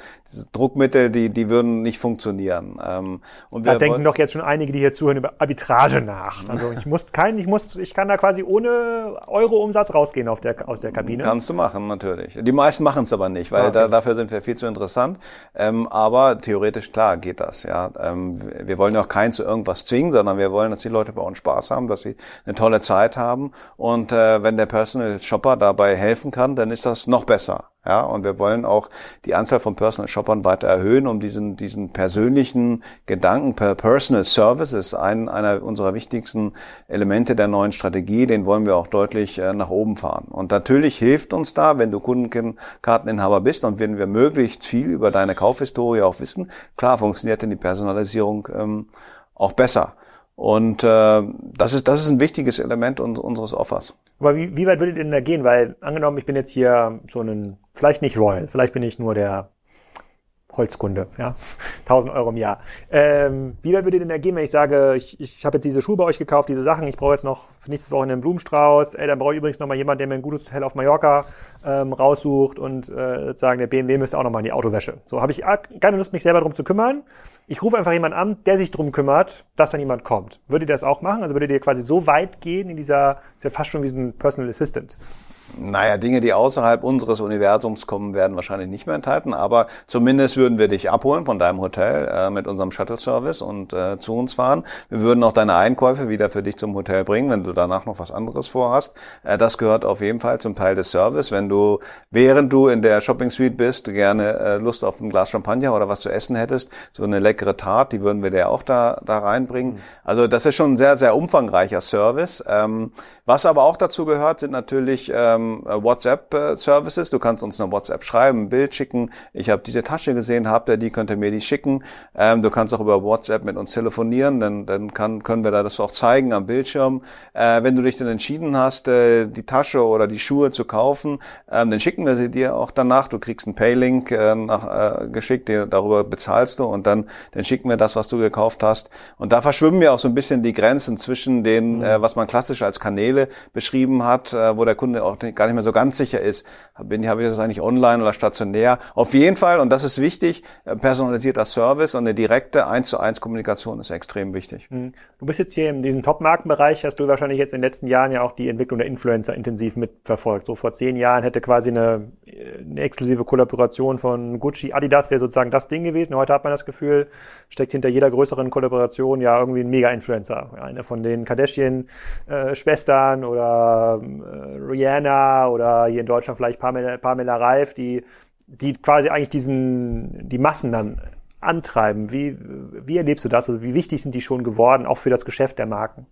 Druckmittel, die die würden nicht funktionieren. Ähm, und wir da denken doch jetzt schon einige, die hier zuhören, über Arbitrage nach. Also ich muss kein, ich muss, ich kann da quasi ohne Euro Umsatz schwarz rausgehen auf der, aus der Kabine? Kannst du machen, natürlich. Die meisten machen es aber nicht, weil okay. da, dafür sind wir viel zu interessant. Ähm, aber theoretisch, klar, geht das. Ja, ähm, Wir wollen ja auch keinen zu irgendwas zwingen, sondern wir wollen, dass die Leute bei uns Spaß haben, dass sie eine tolle Zeit haben. Und äh, wenn der Personal Shopper dabei helfen kann, dann ist das noch besser. Ja, und wir wollen auch die Anzahl von Personal Shoppern weiter erhöhen, um diesen, diesen persönlichen Gedanken per Personal Service ist ein, einer unserer wichtigsten Elemente der neuen Strategie, den wollen wir auch deutlich äh, nach oben fahren. Und natürlich hilft uns da, wenn du Kundenkarteninhaber bist und wenn wir möglichst viel über deine Kaufhistorie auch wissen, klar funktioniert denn die Personalisierung ähm, auch besser. Und äh, das, ist, das ist ein wichtiges Element un unseres Offers. Aber wie, wie weit würdet ihr denn da gehen? Weil angenommen, ich bin jetzt hier so ein, vielleicht nicht Royal, vielleicht bin ich nur der Holzkunde, ja, 1000 Euro im Jahr. Ähm, wie weit würdet ihr denn da gehen, wenn ich sage, ich, ich habe jetzt diese Schuhe bei euch gekauft, diese Sachen, ich brauche jetzt noch für nächste Woche einen Blumenstrauß, ey, dann brauche ich übrigens noch mal jemanden, der mir ein gutes Hotel auf Mallorca ähm, raussucht und äh, sozusagen der BMW müsste auch noch mal in die Autowäsche. So habe ich keine Lust, mich selber darum zu kümmern. Ich rufe einfach jemanden an, der sich darum kümmert, dass dann jemand kommt. Würdet ihr das auch machen? Also würdet ihr quasi so weit gehen in dieser, ist ja fast schon wie so ein Personal Assistant. Naja, Dinge, die außerhalb unseres Universums kommen, werden wahrscheinlich nicht mehr enthalten, aber zumindest würden wir dich abholen von deinem Hotel äh, mit unserem Shuttle-Service und äh, zu uns fahren. Wir würden auch deine Einkäufe wieder für dich zum Hotel bringen, wenn du danach noch was anderes vorhast. Äh, das gehört auf jeden Fall zum Teil des Service. Wenn du, während du in der Shopping Suite bist, gerne äh, Lust auf ein Glas Champagner oder was zu essen hättest, so eine leckere Tat, die würden wir dir auch da, da reinbringen. Mhm. Also das ist schon ein sehr, sehr umfangreicher Service. Ähm, was aber auch dazu gehört, sind natürlich ähm, ähm, WhatsApp-Services. Du kannst uns eine WhatsApp schreiben, ein Bild schicken. Ich habe diese Tasche gesehen, habt ihr die, könnt ihr mir die schicken. Ähm, du kannst auch über WhatsApp mit uns telefonieren, dann, dann kann, können wir da das auch zeigen am Bildschirm. Äh, wenn du dich dann entschieden hast, äh, die Tasche oder die Schuhe zu kaufen, ähm, dann schicken wir sie dir auch danach. Du kriegst einen Paylink äh, nach, äh, geschickt, dir, darüber bezahlst du und dann, dann schicken wir das, was du gekauft hast. Und da verschwimmen ja auch so ein bisschen die Grenzen zwischen den, mhm. äh, was man klassisch als Kanäle beschrieben hat, äh, wo der Kunde auch gar nicht mehr so ganz sicher ist, bin, habe ich das eigentlich online oder stationär. Auf jeden Fall, und das ist wichtig, äh, personalisierter Service und eine direkte 1 zu 1 Kommunikation ist extrem wichtig. Mhm. Du bist jetzt hier in diesem Top-Markenbereich, hast du wahrscheinlich jetzt in den letzten Jahren ja auch die Entwicklung der Influencer intensiv mitverfolgt. So vor zehn Jahren hätte quasi eine, eine exklusive Kollaboration von Gucci, Adidas wäre sozusagen das Ding gewesen. Heute hat man das Gefühl, steckt hinter jeder größeren Kollaboration ja irgendwie ein Mega-Influencer. Eine von den Kardashian-Schwestern äh, oder äh, Rihanna oder hier in Deutschland vielleicht Pamela, Pamela Reif, die, die quasi eigentlich diesen, die Massen dann antreiben. Wie, wie erlebst du das? Also wie wichtig sind die schon geworden, auch für das Geschäft der Marken?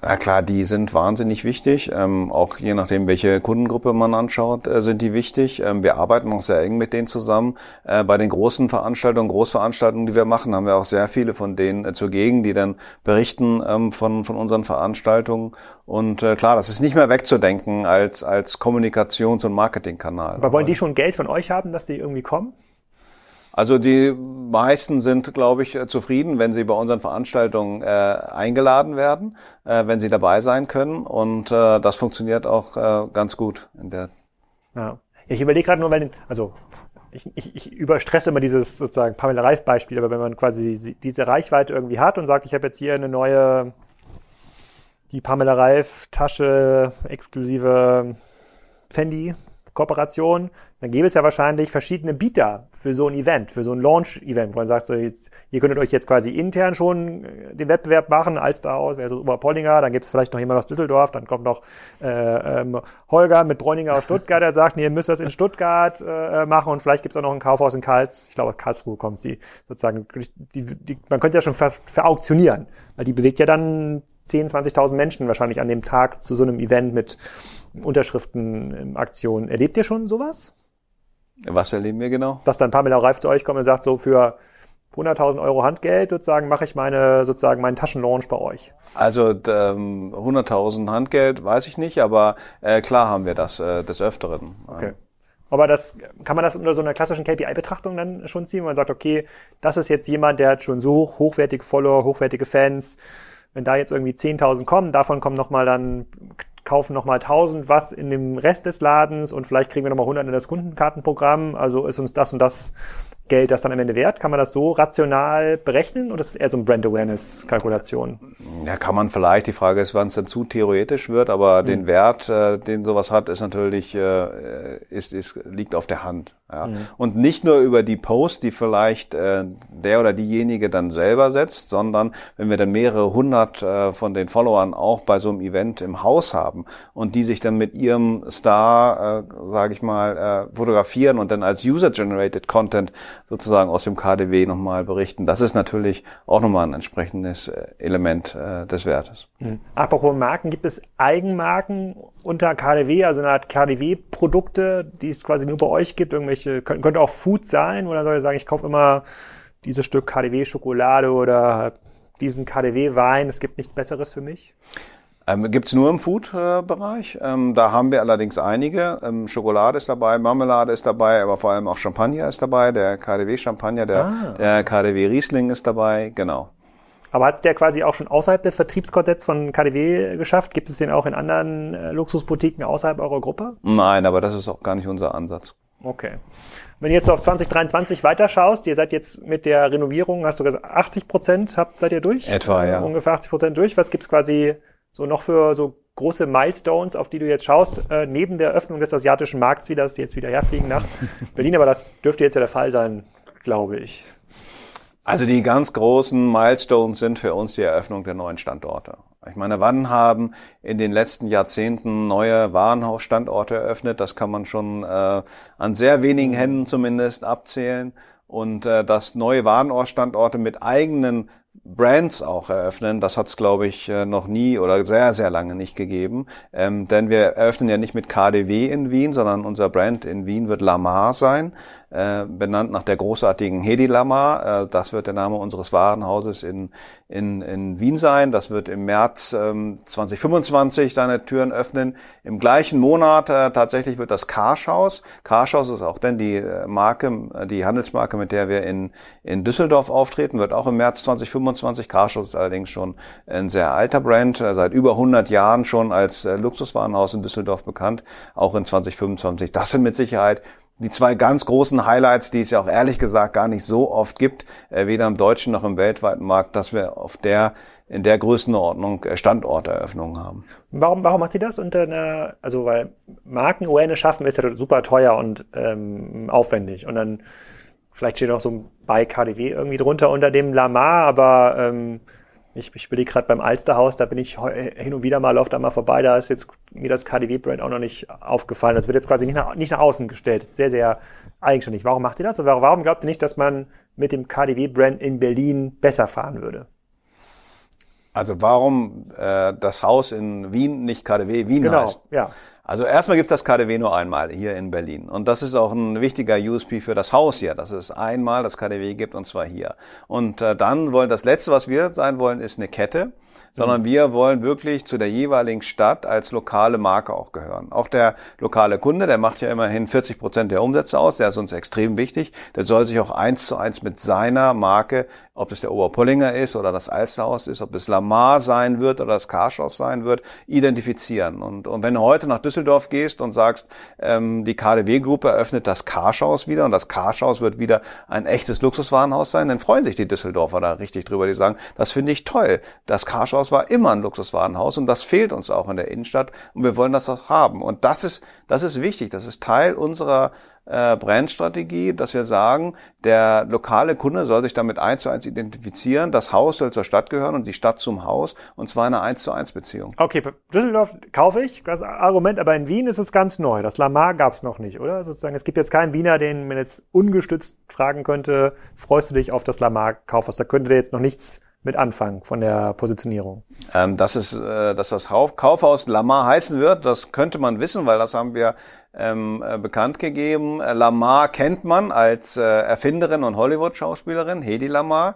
Na klar, die sind wahnsinnig wichtig. Ähm, auch je nachdem, welche Kundengruppe man anschaut, äh, sind die wichtig. Ähm, wir arbeiten auch sehr eng mit denen zusammen. Äh, bei den großen Veranstaltungen, Großveranstaltungen, die wir machen, haben wir auch sehr viele von denen äh, zugegen, die dann berichten ähm, von, von unseren Veranstaltungen. Und äh, klar, das ist nicht mehr wegzudenken als, als Kommunikations- und Marketingkanal. Aber wollen die schon Geld von euch haben, dass die irgendwie kommen? Also die meisten sind, glaube ich, zufrieden, wenn sie bei unseren Veranstaltungen äh, eingeladen werden, äh, wenn sie dabei sein können. Und äh, das funktioniert auch äh, ganz gut in der. Ja. Ich überlege gerade nur, weil, also ich, ich, ich überstresse immer dieses sozusagen Pamela Reif Beispiel, aber wenn man quasi diese Reichweite irgendwie hat und sagt, ich habe jetzt hier eine neue, die Pamela Reif Tasche exklusive Fendi Kooperation, dann gäbe es ja wahrscheinlich verschiedene Bieter für so ein Event, für so ein Launch-Event, wo man sagt, so jetzt, ihr könntet euch jetzt quasi intern schon äh, den Wettbewerb machen, Alster aus versus Oberpollinger, dann gibt es vielleicht noch jemand aus Düsseldorf, dann kommt noch äh, ähm, Holger mit Bräuninger aus Stuttgart, der sagt, nee, ihr müsst das in Stuttgart äh, machen und vielleicht gibt es auch noch ein Kaufhaus in Karls, ich glaube aus Karlsruhe kommt sie sozusagen, die, die, man könnte ja schon fast verauktionieren, weil die bewegt ja dann 10, 20.000 Menschen wahrscheinlich an dem Tag zu so einem Event mit Unterschriftenaktionen. Erlebt ihr schon sowas? Was erleben wir genau? Dass dann Pamela Reif zu euch kommt und sagt, so für 100.000 Euro Handgeld sozusagen mache ich meine sozusagen meinen Taschenlaunch bei euch. Also ähm, 100.000 Handgeld weiß ich nicht, aber äh, klar haben wir das äh, des Öfteren. Okay. Aber das kann man das unter so einer klassischen KPI-Betrachtung dann schon ziehen, wo man sagt, okay, das ist jetzt jemand, der hat schon so hochwertige Follower, hochwertige Fans. Wenn da jetzt irgendwie 10.000 kommen, davon kommen nochmal dann kaufen nochmal 1000 was in dem Rest des Ladens und vielleicht kriegen wir nochmal 100 in das Kundenkartenprogramm. Also ist uns das und das Geld das dann am Ende wert? Kann man das so rational berechnen oder ist es eher so eine Brand Awareness Kalkulation? Ja, kann man vielleicht. Die Frage ist, wann es dann zu theoretisch wird, aber mhm. den Wert, äh, den sowas hat, ist natürlich, äh, ist, ist, liegt auf der Hand. Ja. Mhm. Und nicht nur über die Posts, die vielleicht äh, der oder diejenige dann selber setzt, sondern wenn wir dann mehrere hundert äh, von den Followern auch bei so einem Event im Haus haben und die sich dann mit ihrem Star, äh, sage ich mal, äh, fotografieren und dann als User-Generated Content sozusagen aus dem KDW nochmal berichten, das ist natürlich auch nochmal ein entsprechendes äh, Element äh, des Wertes. Mhm. Apropos Marken, gibt es Eigenmarken unter KDW, also eine Art KDW-Produkte, die es quasi nur bei euch gibt, irgendwelche, könnte, könnte auch Food sein, oder soll ich sagen, ich kaufe immer dieses Stück KDW-Schokolade oder diesen KDW-Wein, es gibt nichts Besseres für mich? Ähm, Gibt nur im Food-Bereich. Ähm, da haben wir allerdings einige. Ähm, Schokolade ist dabei, Marmelade ist dabei, aber vor allem auch Champagner ist dabei. Der KDW-Champagner, der, ah. der KDW-Riesling ist dabei, genau. Aber hat es der quasi auch schon außerhalb des Vertriebskonzepts von KDW geschafft? Gibt es den auch in anderen äh, Luxusboutiquen außerhalb eurer Gruppe? Nein, aber das ist auch gar nicht unser Ansatz. Okay. Wenn du jetzt auf 2023 weiterschaust, ihr seid jetzt mit der Renovierung, hast du gesagt, 80 Prozent habt, seid ihr durch? Etwa, ja. Ungefähr 80 Prozent durch. Was gibt's quasi so noch für so große Milestones, auf die du jetzt schaust, äh, neben der Öffnung des asiatischen Markts, wie das jetzt wieder herfliegen nach Berlin? Aber das dürfte jetzt ja der Fall sein, glaube ich. Also die ganz großen Milestones sind für uns die Eröffnung der neuen Standorte. Ich meine, wann haben in den letzten Jahrzehnten neue Warenhausstandorte eröffnet? Das kann man schon äh, an sehr wenigen Händen zumindest abzählen. Und äh, dass neue Warenhausstandorte mit eigenen Brands auch eröffnen. Das hat es, glaube ich, äh, noch nie oder sehr, sehr lange nicht gegeben. Ähm, denn wir eröffnen ja nicht mit KDW in Wien, sondern unser Brand in Wien wird Lamar sein äh, benannt nach der großartigen Hedi Lama. Äh, das wird der Name unseres Warenhauses in, in, in Wien sein. Das wird im März ähm, 2025 seine Türen öffnen. Im gleichen Monat äh, tatsächlich wird das Karschhaus. Karschhaus ist auch denn die äh, Marke, äh, die Handelsmarke, mit der wir in, in Düsseldorf auftreten, wird auch im März 2025. Karschhaus ist allerdings schon ein sehr alter Brand, seit über 100 Jahren schon als Luxuswarenhaus in Düsseldorf bekannt, auch in 2025. Das sind mit Sicherheit die zwei ganz großen Highlights, die es ja auch ehrlich gesagt gar nicht so oft gibt, äh, weder im deutschen noch im weltweiten Markt, dass wir auf der in der Größenordnung äh, Standorteröffnungen haben. Warum, warum macht ihr das unter einer, also weil Marken-Awareness schaffen ist ja super teuer und ähm, aufwendig und dann vielleicht steht auch so bei KDW irgendwie drunter unter dem Lamar, aber ähm, ich, ich überlege gerade beim Alsterhaus, da bin ich hin und wieder mal, läuft da mal vorbei, da ist jetzt mir das KDW-Brand auch noch nicht aufgefallen. Das wird jetzt quasi nicht nach, nicht nach außen gestellt. Das ist sehr, sehr eigenständig. Warum macht ihr das? Oder warum glaubt ihr nicht, dass man mit dem KDW-Brand in Berlin besser fahren würde? Also warum äh, das Haus in Wien nicht KDW Wien genau, heißt? Ja. Also erstmal gibt's das KDW nur einmal hier in Berlin. Und das ist auch ein wichtiger USP für das Haus hier, dass es einmal das KDW gibt und zwar hier. Und äh, dann wollen das Letzte, was wir sein wollen, ist eine Kette sondern mhm. wir wollen wirklich zu der jeweiligen Stadt als lokale Marke auch gehören. Auch der lokale Kunde, der macht ja immerhin 40 Prozent der Umsätze aus, der ist uns extrem wichtig. Der soll sich auch eins zu eins mit seiner Marke, ob es der Oberpollinger ist oder das Alsterhaus ist, ob es Lamar sein wird oder das Karschhaus sein wird, identifizieren. Und, und wenn du heute nach Düsseldorf gehst und sagst, ähm, die KDW-Gruppe eröffnet das Karschhaus wieder und das Karschhaus wird wieder ein echtes Luxuswarenhaus sein, dann freuen sich die Düsseldorfer da richtig drüber. Die sagen, das finde ich toll. Das Karschhaus war immer ein Luxuswarenhaus und das fehlt uns auch in der Innenstadt und wir wollen das auch haben. Und das ist, das ist wichtig, das ist Teil unserer äh, Brandstrategie, dass wir sagen, der lokale Kunde soll sich damit eins zu eins identifizieren, das Haus soll zur Stadt gehören und die Stadt zum Haus und zwar eine eins zu eins Beziehung. Okay, Düsseldorf kaufe ich, das Argument, aber in Wien ist es ganz neu. Das Lamar gab es noch nicht, oder? Sozusagen, es gibt jetzt keinen Wiener, den man jetzt ungestützt fragen könnte, freust du dich auf das Lamar-Kaufhaus? Da könnte der jetzt noch nichts mit anfangen von der Positionierung? Ähm, dass, es, äh, dass das Kaufhaus Lamar heißen wird, das könnte man wissen, weil das haben wir ähm, äh, bekannt gegeben. Äh, Lamar kennt man als äh, Erfinderin und Hollywood-Schauspielerin, Hedy Lamar.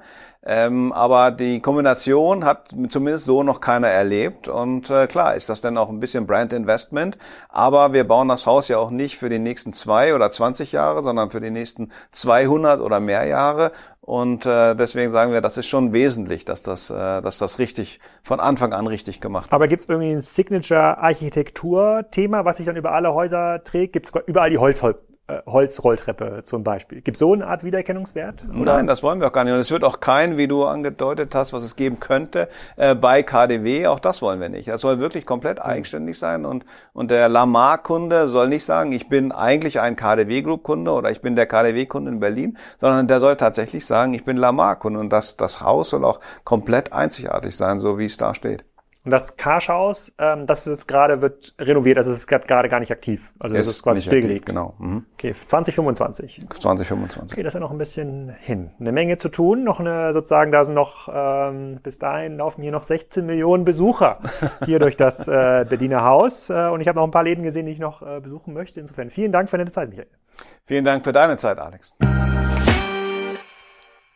Ähm, aber die Kombination hat zumindest so noch keiner erlebt. Und äh, klar ist das dann auch ein bisschen Brand Investment. Aber wir bauen das Haus ja auch nicht für die nächsten zwei oder 20 Jahre, sondern für die nächsten 200 oder mehr Jahre. Und äh, deswegen sagen wir, das ist schon wesentlich, dass das, äh, dass das richtig von Anfang an richtig gemacht wird. Aber gibt es irgendwie ein Signature-Architektur-Thema, was sich dann über alle Häuser trägt? Gibt es überall die Holz äh, Holzrolltreppe zum Beispiel. Gibt es so eine Art Wiedererkennungswert? Oder? Nein, das wollen wir auch gar nicht. Und es wird auch kein, wie du angedeutet hast, was es geben könnte, äh, bei KDW, auch das wollen wir nicht. Das soll wirklich komplett mhm. eigenständig sein und, und der Lamar-Kunde soll nicht sagen, ich bin eigentlich ein KDW-Group-Kunde oder ich bin der KDW-Kunde in Berlin, sondern der soll tatsächlich sagen, ich bin Lamar-Kunde und das, das Haus soll auch komplett einzigartig sein, so wie es da steht. Und das Carshaus, ähm, das ist gerade, wird renoviert, also es ist gerade gar nicht aktiv. Also das ist, ist quasi stillgelegt. Genau. Mhm. Okay, 2025. 2025. Okay, das ist ja noch ein bisschen hin. Eine Menge zu tun. Noch eine, sozusagen, da sind noch, ähm, bis dahin laufen hier noch 16 Millionen Besucher hier durch das äh, Berliner Haus. Äh, und ich habe noch ein paar Läden gesehen, die ich noch äh, besuchen möchte. Insofern vielen Dank für deine Zeit, Michael. Vielen Dank für deine Zeit, Alex.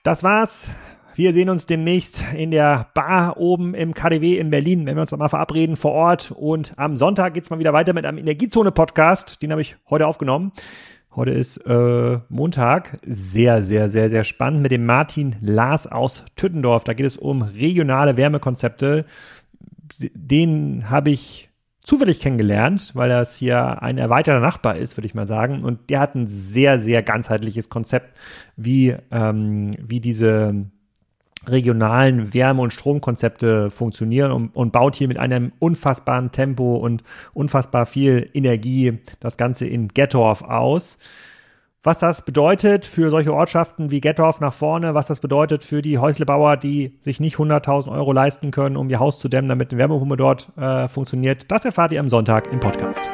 Das war's wir sehen uns demnächst in der Bar oben im KDW in Berlin, wenn wir uns mal verabreden vor Ort. Und am Sonntag geht's mal wieder weiter mit einem Energiezone-Podcast. Den habe ich heute aufgenommen. Heute ist äh, Montag. Sehr, sehr, sehr, sehr spannend mit dem Martin Lars aus Tüttendorf. Da geht es um regionale Wärmekonzepte. Den habe ich zufällig kennengelernt, weil das hier ein erweiterter Nachbar ist, würde ich mal sagen. Und der hat ein sehr, sehr ganzheitliches Konzept, wie, ähm, wie diese regionalen Wärme- und Stromkonzepte funktionieren und, und, baut hier mit einem unfassbaren Tempo und unfassbar viel Energie das Ganze in Gettorf aus. Was das bedeutet für solche Ortschaften wie Gettorf nach vorne, was das bedeutet für die Häuslebauer, die sich nicht 100.000 Euro leisten können, um ihr Haus zu dämmen, damit eine Wärmepumpe dort äh, funktioniert, das erfahrt ihr am Sonntag im Podcast.